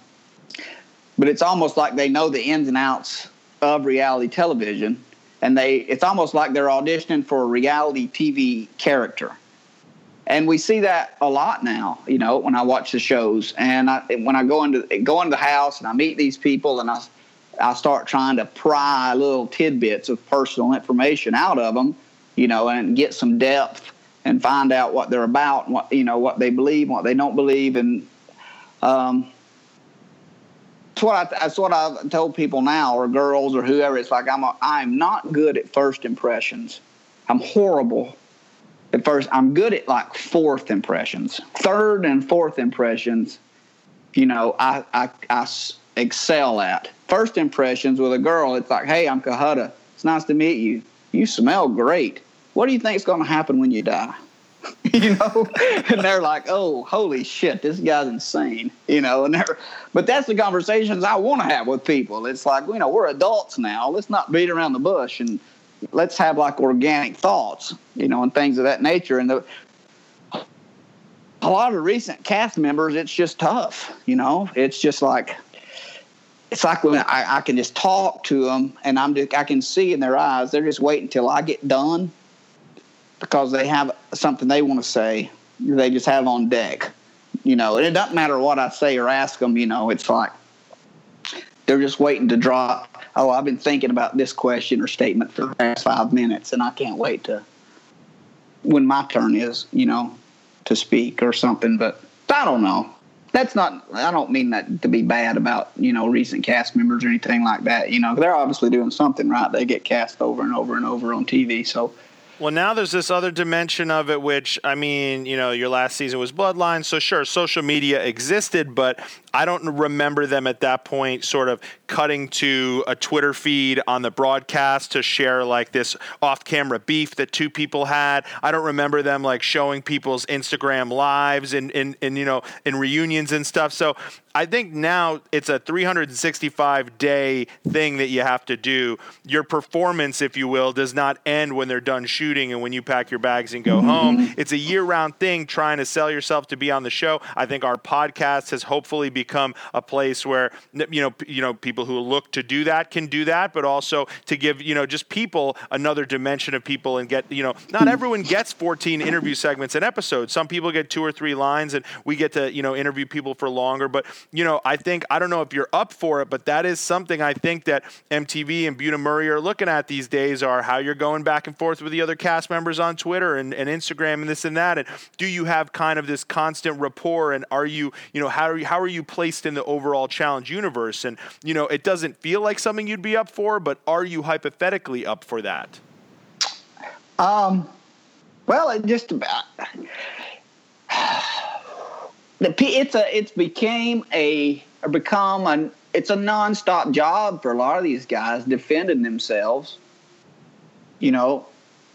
but it's almost like they know the ins and outs of reality television. And they it's almost like they're auditioning for a reality tv character and we see that a lot now. You know, when I watch the shows, and I, when I go into go into the house and I meet these people, and I I start trying to pry little tidbits of personal information out of them, you know, and get some depth and find out what they're about, and what you know, what they believe, what they don't believe, and um, that's what I, that's what I've told people now, or girls, or whoever. It's like I'm a, I'm not good at first impressions. I'm horrible at first i'm good at like fourth impressions. Third and fourth impressions you know i i, I excel at. First impressions with a girl it's like hey i'm Cohutta it's nice to meet you. You smell great. What do you think is going to happen when you die? You know, and they're like, "Oh, holy shit, this guy's insane," you know. And they're, but that's the conversations I want to have with people. It's like, you know, we're adults now. Let's not beat around the bush and let's have like organic thoughts, you know, and things of that nature. And the, a lot of recent cast members, it's just tough, you know. It's just like it's like when I, I can just talk to them and I'm just, I can see in their eyes they're just waiting until I get done because they have something they want to say. They just have on deck, you know. And it doesn't matter what I say or ask them, you know. It's like they're just waiting to drop. Oh, I've been thinking about this question or statement for the past five minutes, and I can't wait to when my turn is, you know, to speak or something. But I don't know. That's not. I don't mean that to be bad about you know recent cast members or anything like that. You know, they're obviously doing something right. They get cast over and over and over on TV, so well, now there's this other dimension of it, which I mean, you know, your last season was Bloodline, so sure, social media existed, but I don't remember them at that point sort of cutting to a Twitter feed on the broadcast to share like this off camera beef that two people had. I don't remember them like showing people's Instagram lives and, and, and you know, in reunions and stuff. So I think now it's a 365 day thing that you have to do. Your performance, if you will, does not end when they're done shooting and when you pack your bags and go mm-hmm. home. It's a year round thing trying to sell yourself to be on the show. I think our podcast has hopefully become a place where you know you know people who look to do that can do that, but also to give you know just people another dimension of people and get you know not everyone gets 14 interview segments an episode. Some people get two or three lines, and we get to you know interview people for longer, but you know, I think, I don't know if you're up for it, but that is something I think that MTV and Bunim/Murray are looking at these days are how you're going back and forth with the other cast members on Twitter and, and Instagram and this and that. And do you have kind of this constant rapport? And are you, you know, how are you, how are you placed in the overall challenge universe? And, you know, it doesn't feel like something you'd be up for, but are you hypothetically up for that? Um, well, it just about The, it's a it's became a or become an it's a nonstop job for a lot of these guys defending themselves, you know,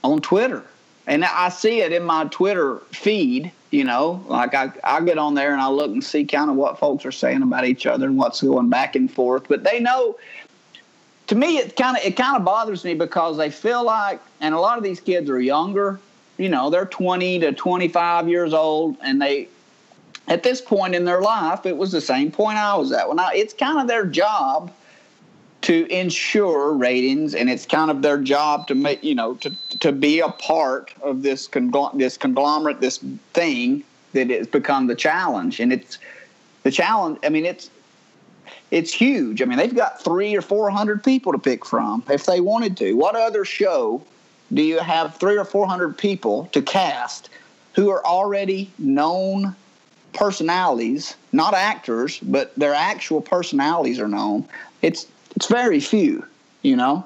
on Twitter. And I see it in my Twitter feed, you know, like I, I get on there and I look and see kind of what folks are saying about each other and what's going back and forth. But they know to me it kind of it kind of bothers me because they feel like and a lot of these kids are younger, you know, they're 20 to 25 years old and they at this point in their life, it was the same point I was at. When I, it's kind of their job to ensure ratings, and it's kind of their job to make you know to to be a part of this conglom- this conglomerate, this thing that has become the challenge, and it's the challenge. I mean, it's it's huge. I mean, they've got three or four hundred people to pick from if they wanted to. What other show do you have three or four hundred people to cast who are already known personalities, not actors, but their actual personalities are known. It's it's very few, you know.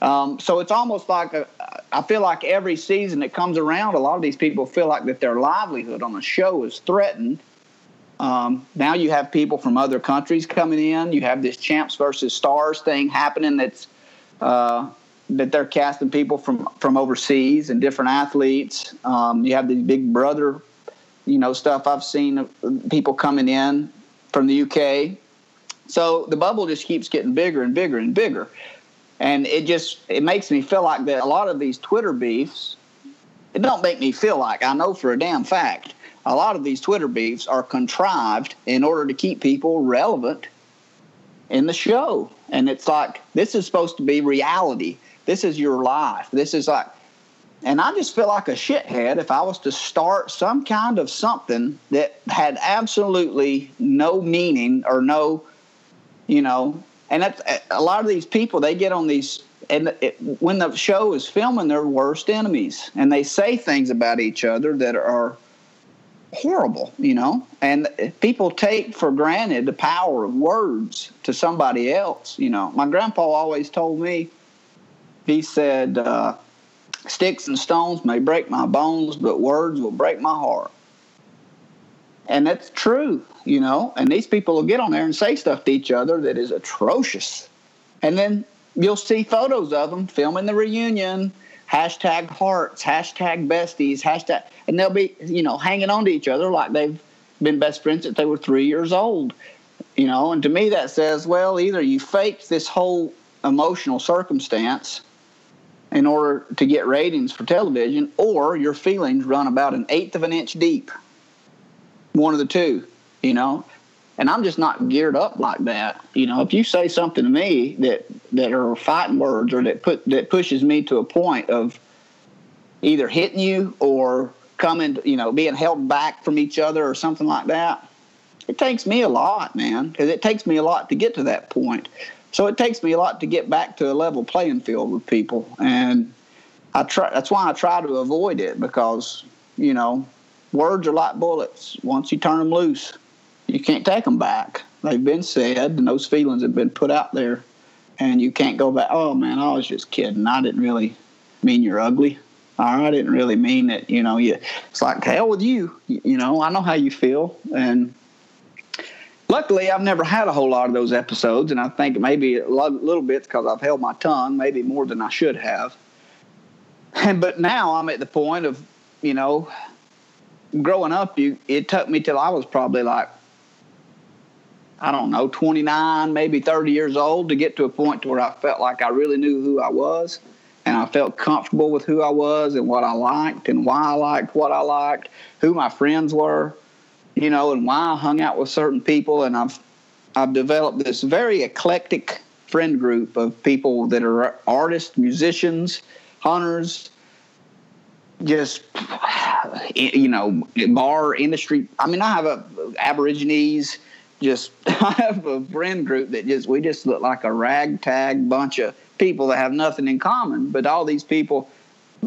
Um, so it's almost like a, I feel like every season that comes around, a lot of these people feel like that their livelihood on the show is threatened. Um, now you have people from other countries coming in. You have this champs versus stars thing happening. That's uh, that they're casting people from from overseas and different athletes. Um, you have the Big Brother you know stuff I've seen people coming in from the UK. So the bubble just keeps getting bigger and bigger and bigger, and it just it makes me feel like that a lot of these Twitter beefs. It don't make me feel like I know for a damn fact a lot of these Twitter beefs are contrived in order to keep people relevant in the show. And it's like this is supposed to be reality. This is your life. This is like and I just feel like a shithead if I was to start some kind of something that had absolutely no meaning or no, you know. And that's, a lot of these people, they get on these, and it, when the show is filming, they're worst enemies. And they say things about each other that are horrible, you know. And people take for granted the power of words to somebody else, you know. My grandpa always told me, he said, uh, Sticks and stones may break my bones, but words will break my heart. And that's true, you know. And these people will get on there and say stuff to each other that is atrocious. And then you'll see photos of them filming the reunion hashtag hearts, hashtag besties, hashtag, and they'll be, you know, hanging on to each other like they've been best friends since they were three years old. You know, and to me that says, well, either you faked this whole emotional circumstance in order to get ratings for television, or your feelings run about an eighth of an inch deep. One of the two, you know. And I'm just not geared up like that. You know, if you say something to me that that are fighting words or that put that pushes me to a point of either hitting you or coming, you know, being held back from each other or something like that, it takes me a lot, man, because it takes me a lot to get to that point. So it takes me a lot to get back to a level playing field with people, and I try. That's why I try to avoid it because you know, words are like bullets. Once you turn them loose, you can't take them back. They've been said, and those feelings have been put out there, and you can't go back. Oh man, I was just kidding. I didn't really mean you're ugly. I didn't really mean that. You know, you, it's like hell with you. You know, I know how you feel, and luckily I've never had a whole lot of those episodes, and I think maybe a lot, little bit because I've held my tongue, maybe more than I should have. And but now I'm at the point of, you know, growing up. You it took me till I was probably like I don't know, 29, maybe 30 years old to get to a point to where I felt like I really knew who I was and I felt comfortable with who I was and what I liked and why I liked what I liked, who my friends were, you know, and why I hung out with certain people. And I've I've developed this very eclectic friend group of people that are artists, musicians, hunters, just you know, bar industry. I mean, I have a Aborigines. Just I have a friend group that just we just look like a ragtag bunch of people that have nothing in common, but all these people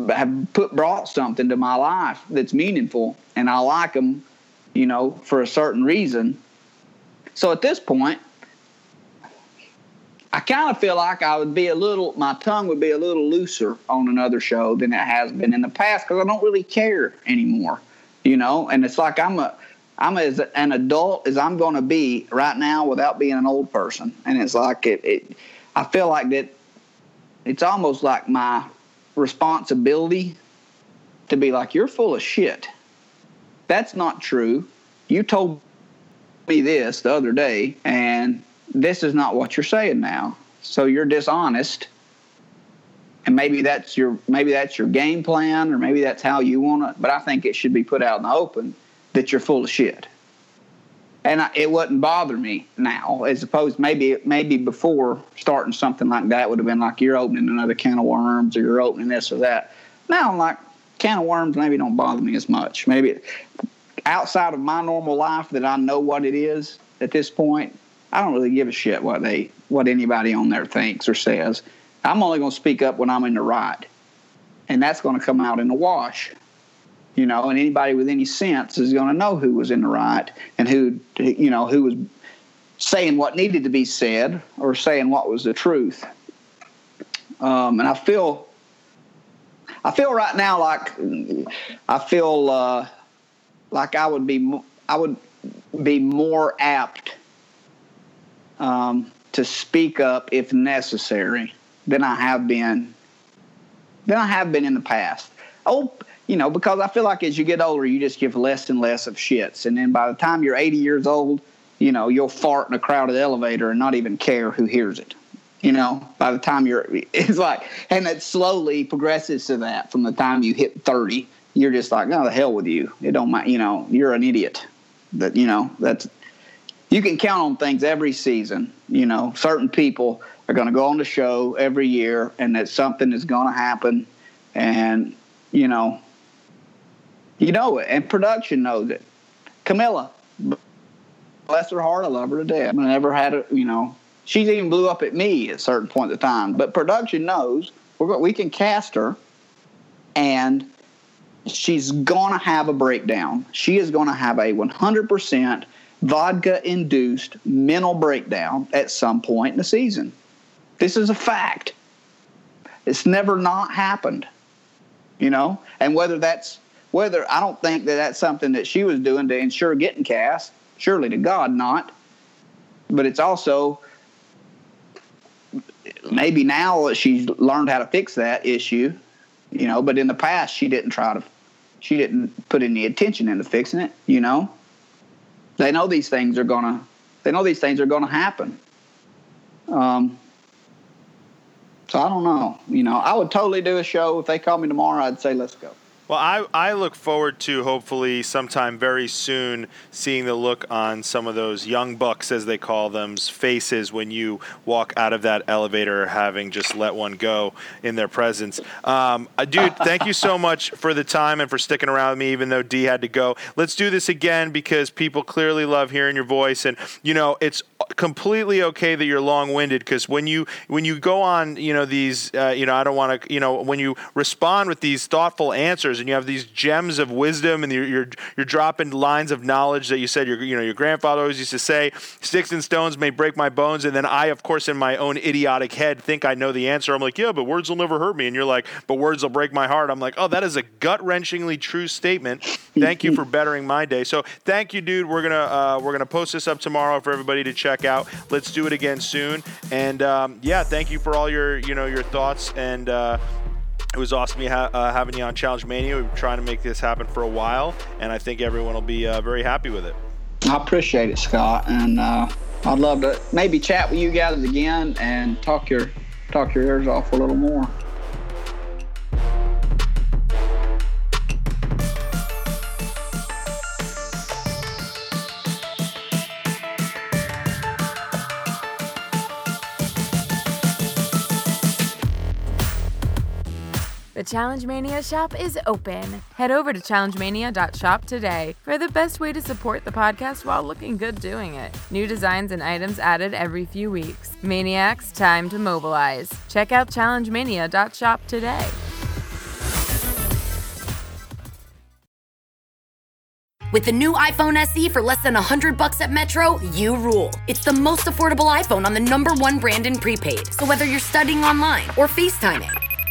have put brought something to my life that's meaningful, and I like them, you know, for a certain reason. So at this point, I kind of feel like I would be a little, my tongue would be a little looser on another show than it has been in the past because I don't really care anymore, you know. And it's like I'm a, I'm as an adult as I'm going to be right now without being an old person, and it's like it, it I feel like that it's almost like my responsibility to be like, you're full of shit. That's not true. You told me this the other day, and this is not what you're saying now. So you're dishonest. And maybe that's your maybe that's your game plan, or maybe that's how you want it. But I think it should be put out in the open that you're full of shit and I, it wouldn't bother me now, as opposed maybe maybe before starting something like that would have been like you're opening another can of worms or you're opening this or that. Now I'm like can of worms maybe don't bother me as much. Maybe outside of my normal life that I know what it is at this point, I don't really give a shit what they what anybody on there thinks or says. I'm only going to speak up when I'm in the right, and that's going to come out in the wash you know, and anybody with any sense is going to know who was in the right and who, you know, who was saying what needed to be said or saying what was the truth. Um, and I feel, I feel right now like I feel uh, like I would be, I would be more apt um, to speak up if necessary than I have been, than I have been in the past. Oh, you know, because I feel like as you get older, you just give less and less of shits. And then by the time you're 80 years old, you know, you'll fart in a crowded elevator and not even care who hears it. You know, by the time you're, it's like, and it slowly progresses to that from the time you hit 30. You're just like, no, the hell with you. It don't mind, you know, you're an idiot. That, you know, that's, you can count on things every season. You know, certain people are going to go on the show every year and that something is going to happen. And, you know, you know it, and production knows it. Camila, bless her heart, I love her to death. I never had a, you know, she's even blew up at me at a certain point of time. But production knows we're we can cast her, and she's gonna have a breakdown. She is gonna have a 100% vodka-induced mental breakdown at some point in the season. This is a fact. It's never not happened, you know. And whether that's whether I don't think that that's something that she was doing to ensure getting cast. Surely to God, not. But it's also maybe now she's learned how to fix that issue. You know, but in the past, she didn't try to, she didn't put any attention into fixing it. You know, they know these things are gonna, they know these things are gonna happen. Um, so I don't know. You know, I would totally do a show if they called me tomorrow. I'd say let's go. Well, I, I look forward to hopefully sometime very soon seeing the look on some of those young bucks, as they call them, faces when you walk out of that elevator having just let one go in their presence. Um, uh, dude, thank you so much for the time and for sticking around with me, even though D had to go. Let's do this again because people clearly love hearing your voice, and you know it's completely okay that you're long-winded because when you when you go on, you know these, uh, you know I don't want to, you know when you respond with these thoughtful answers and you have these gems of wisdom and you're, you're, you're dropping lines of knowledge that you said your you know your grandfather always used to say sticks and stones may break my bones and then I of course in my own idiotic head think I know the answer. I'm like yeah but words will never hurt me. And you're like but words will break my heart. I'm like oh that is a gut wrenchingly true statement. Thank you for bettering my day. So thank you dude. We're gonna uh, we're gonna post this up tomorrow for everybody to check out let's do it again soon and um, yeah thank you for all your you know your thoughts and uh, it was awesome ha- uh, having you on Challenge Mania. We've been trying to make this happen for a while, and I think everyone will be uh, very happy with it. I appreciate it, Scott, and uh, I'd love to maybe chat with you guys again and talk your talk your ears off a little more. The Challenge Mania shop is open. Head over to challengemania.shop today for the best way to support the podcast while looking good doing it. New designs and items added every few weeks. Maniacs, time to mobilize. Check out challengemania.shop today. With the new iPhone SE for less than 100 bucks at Metro, you rule. It's the most affordable iPhone on the number one brand in prepaid. So whether you're studying online or FaceTiming,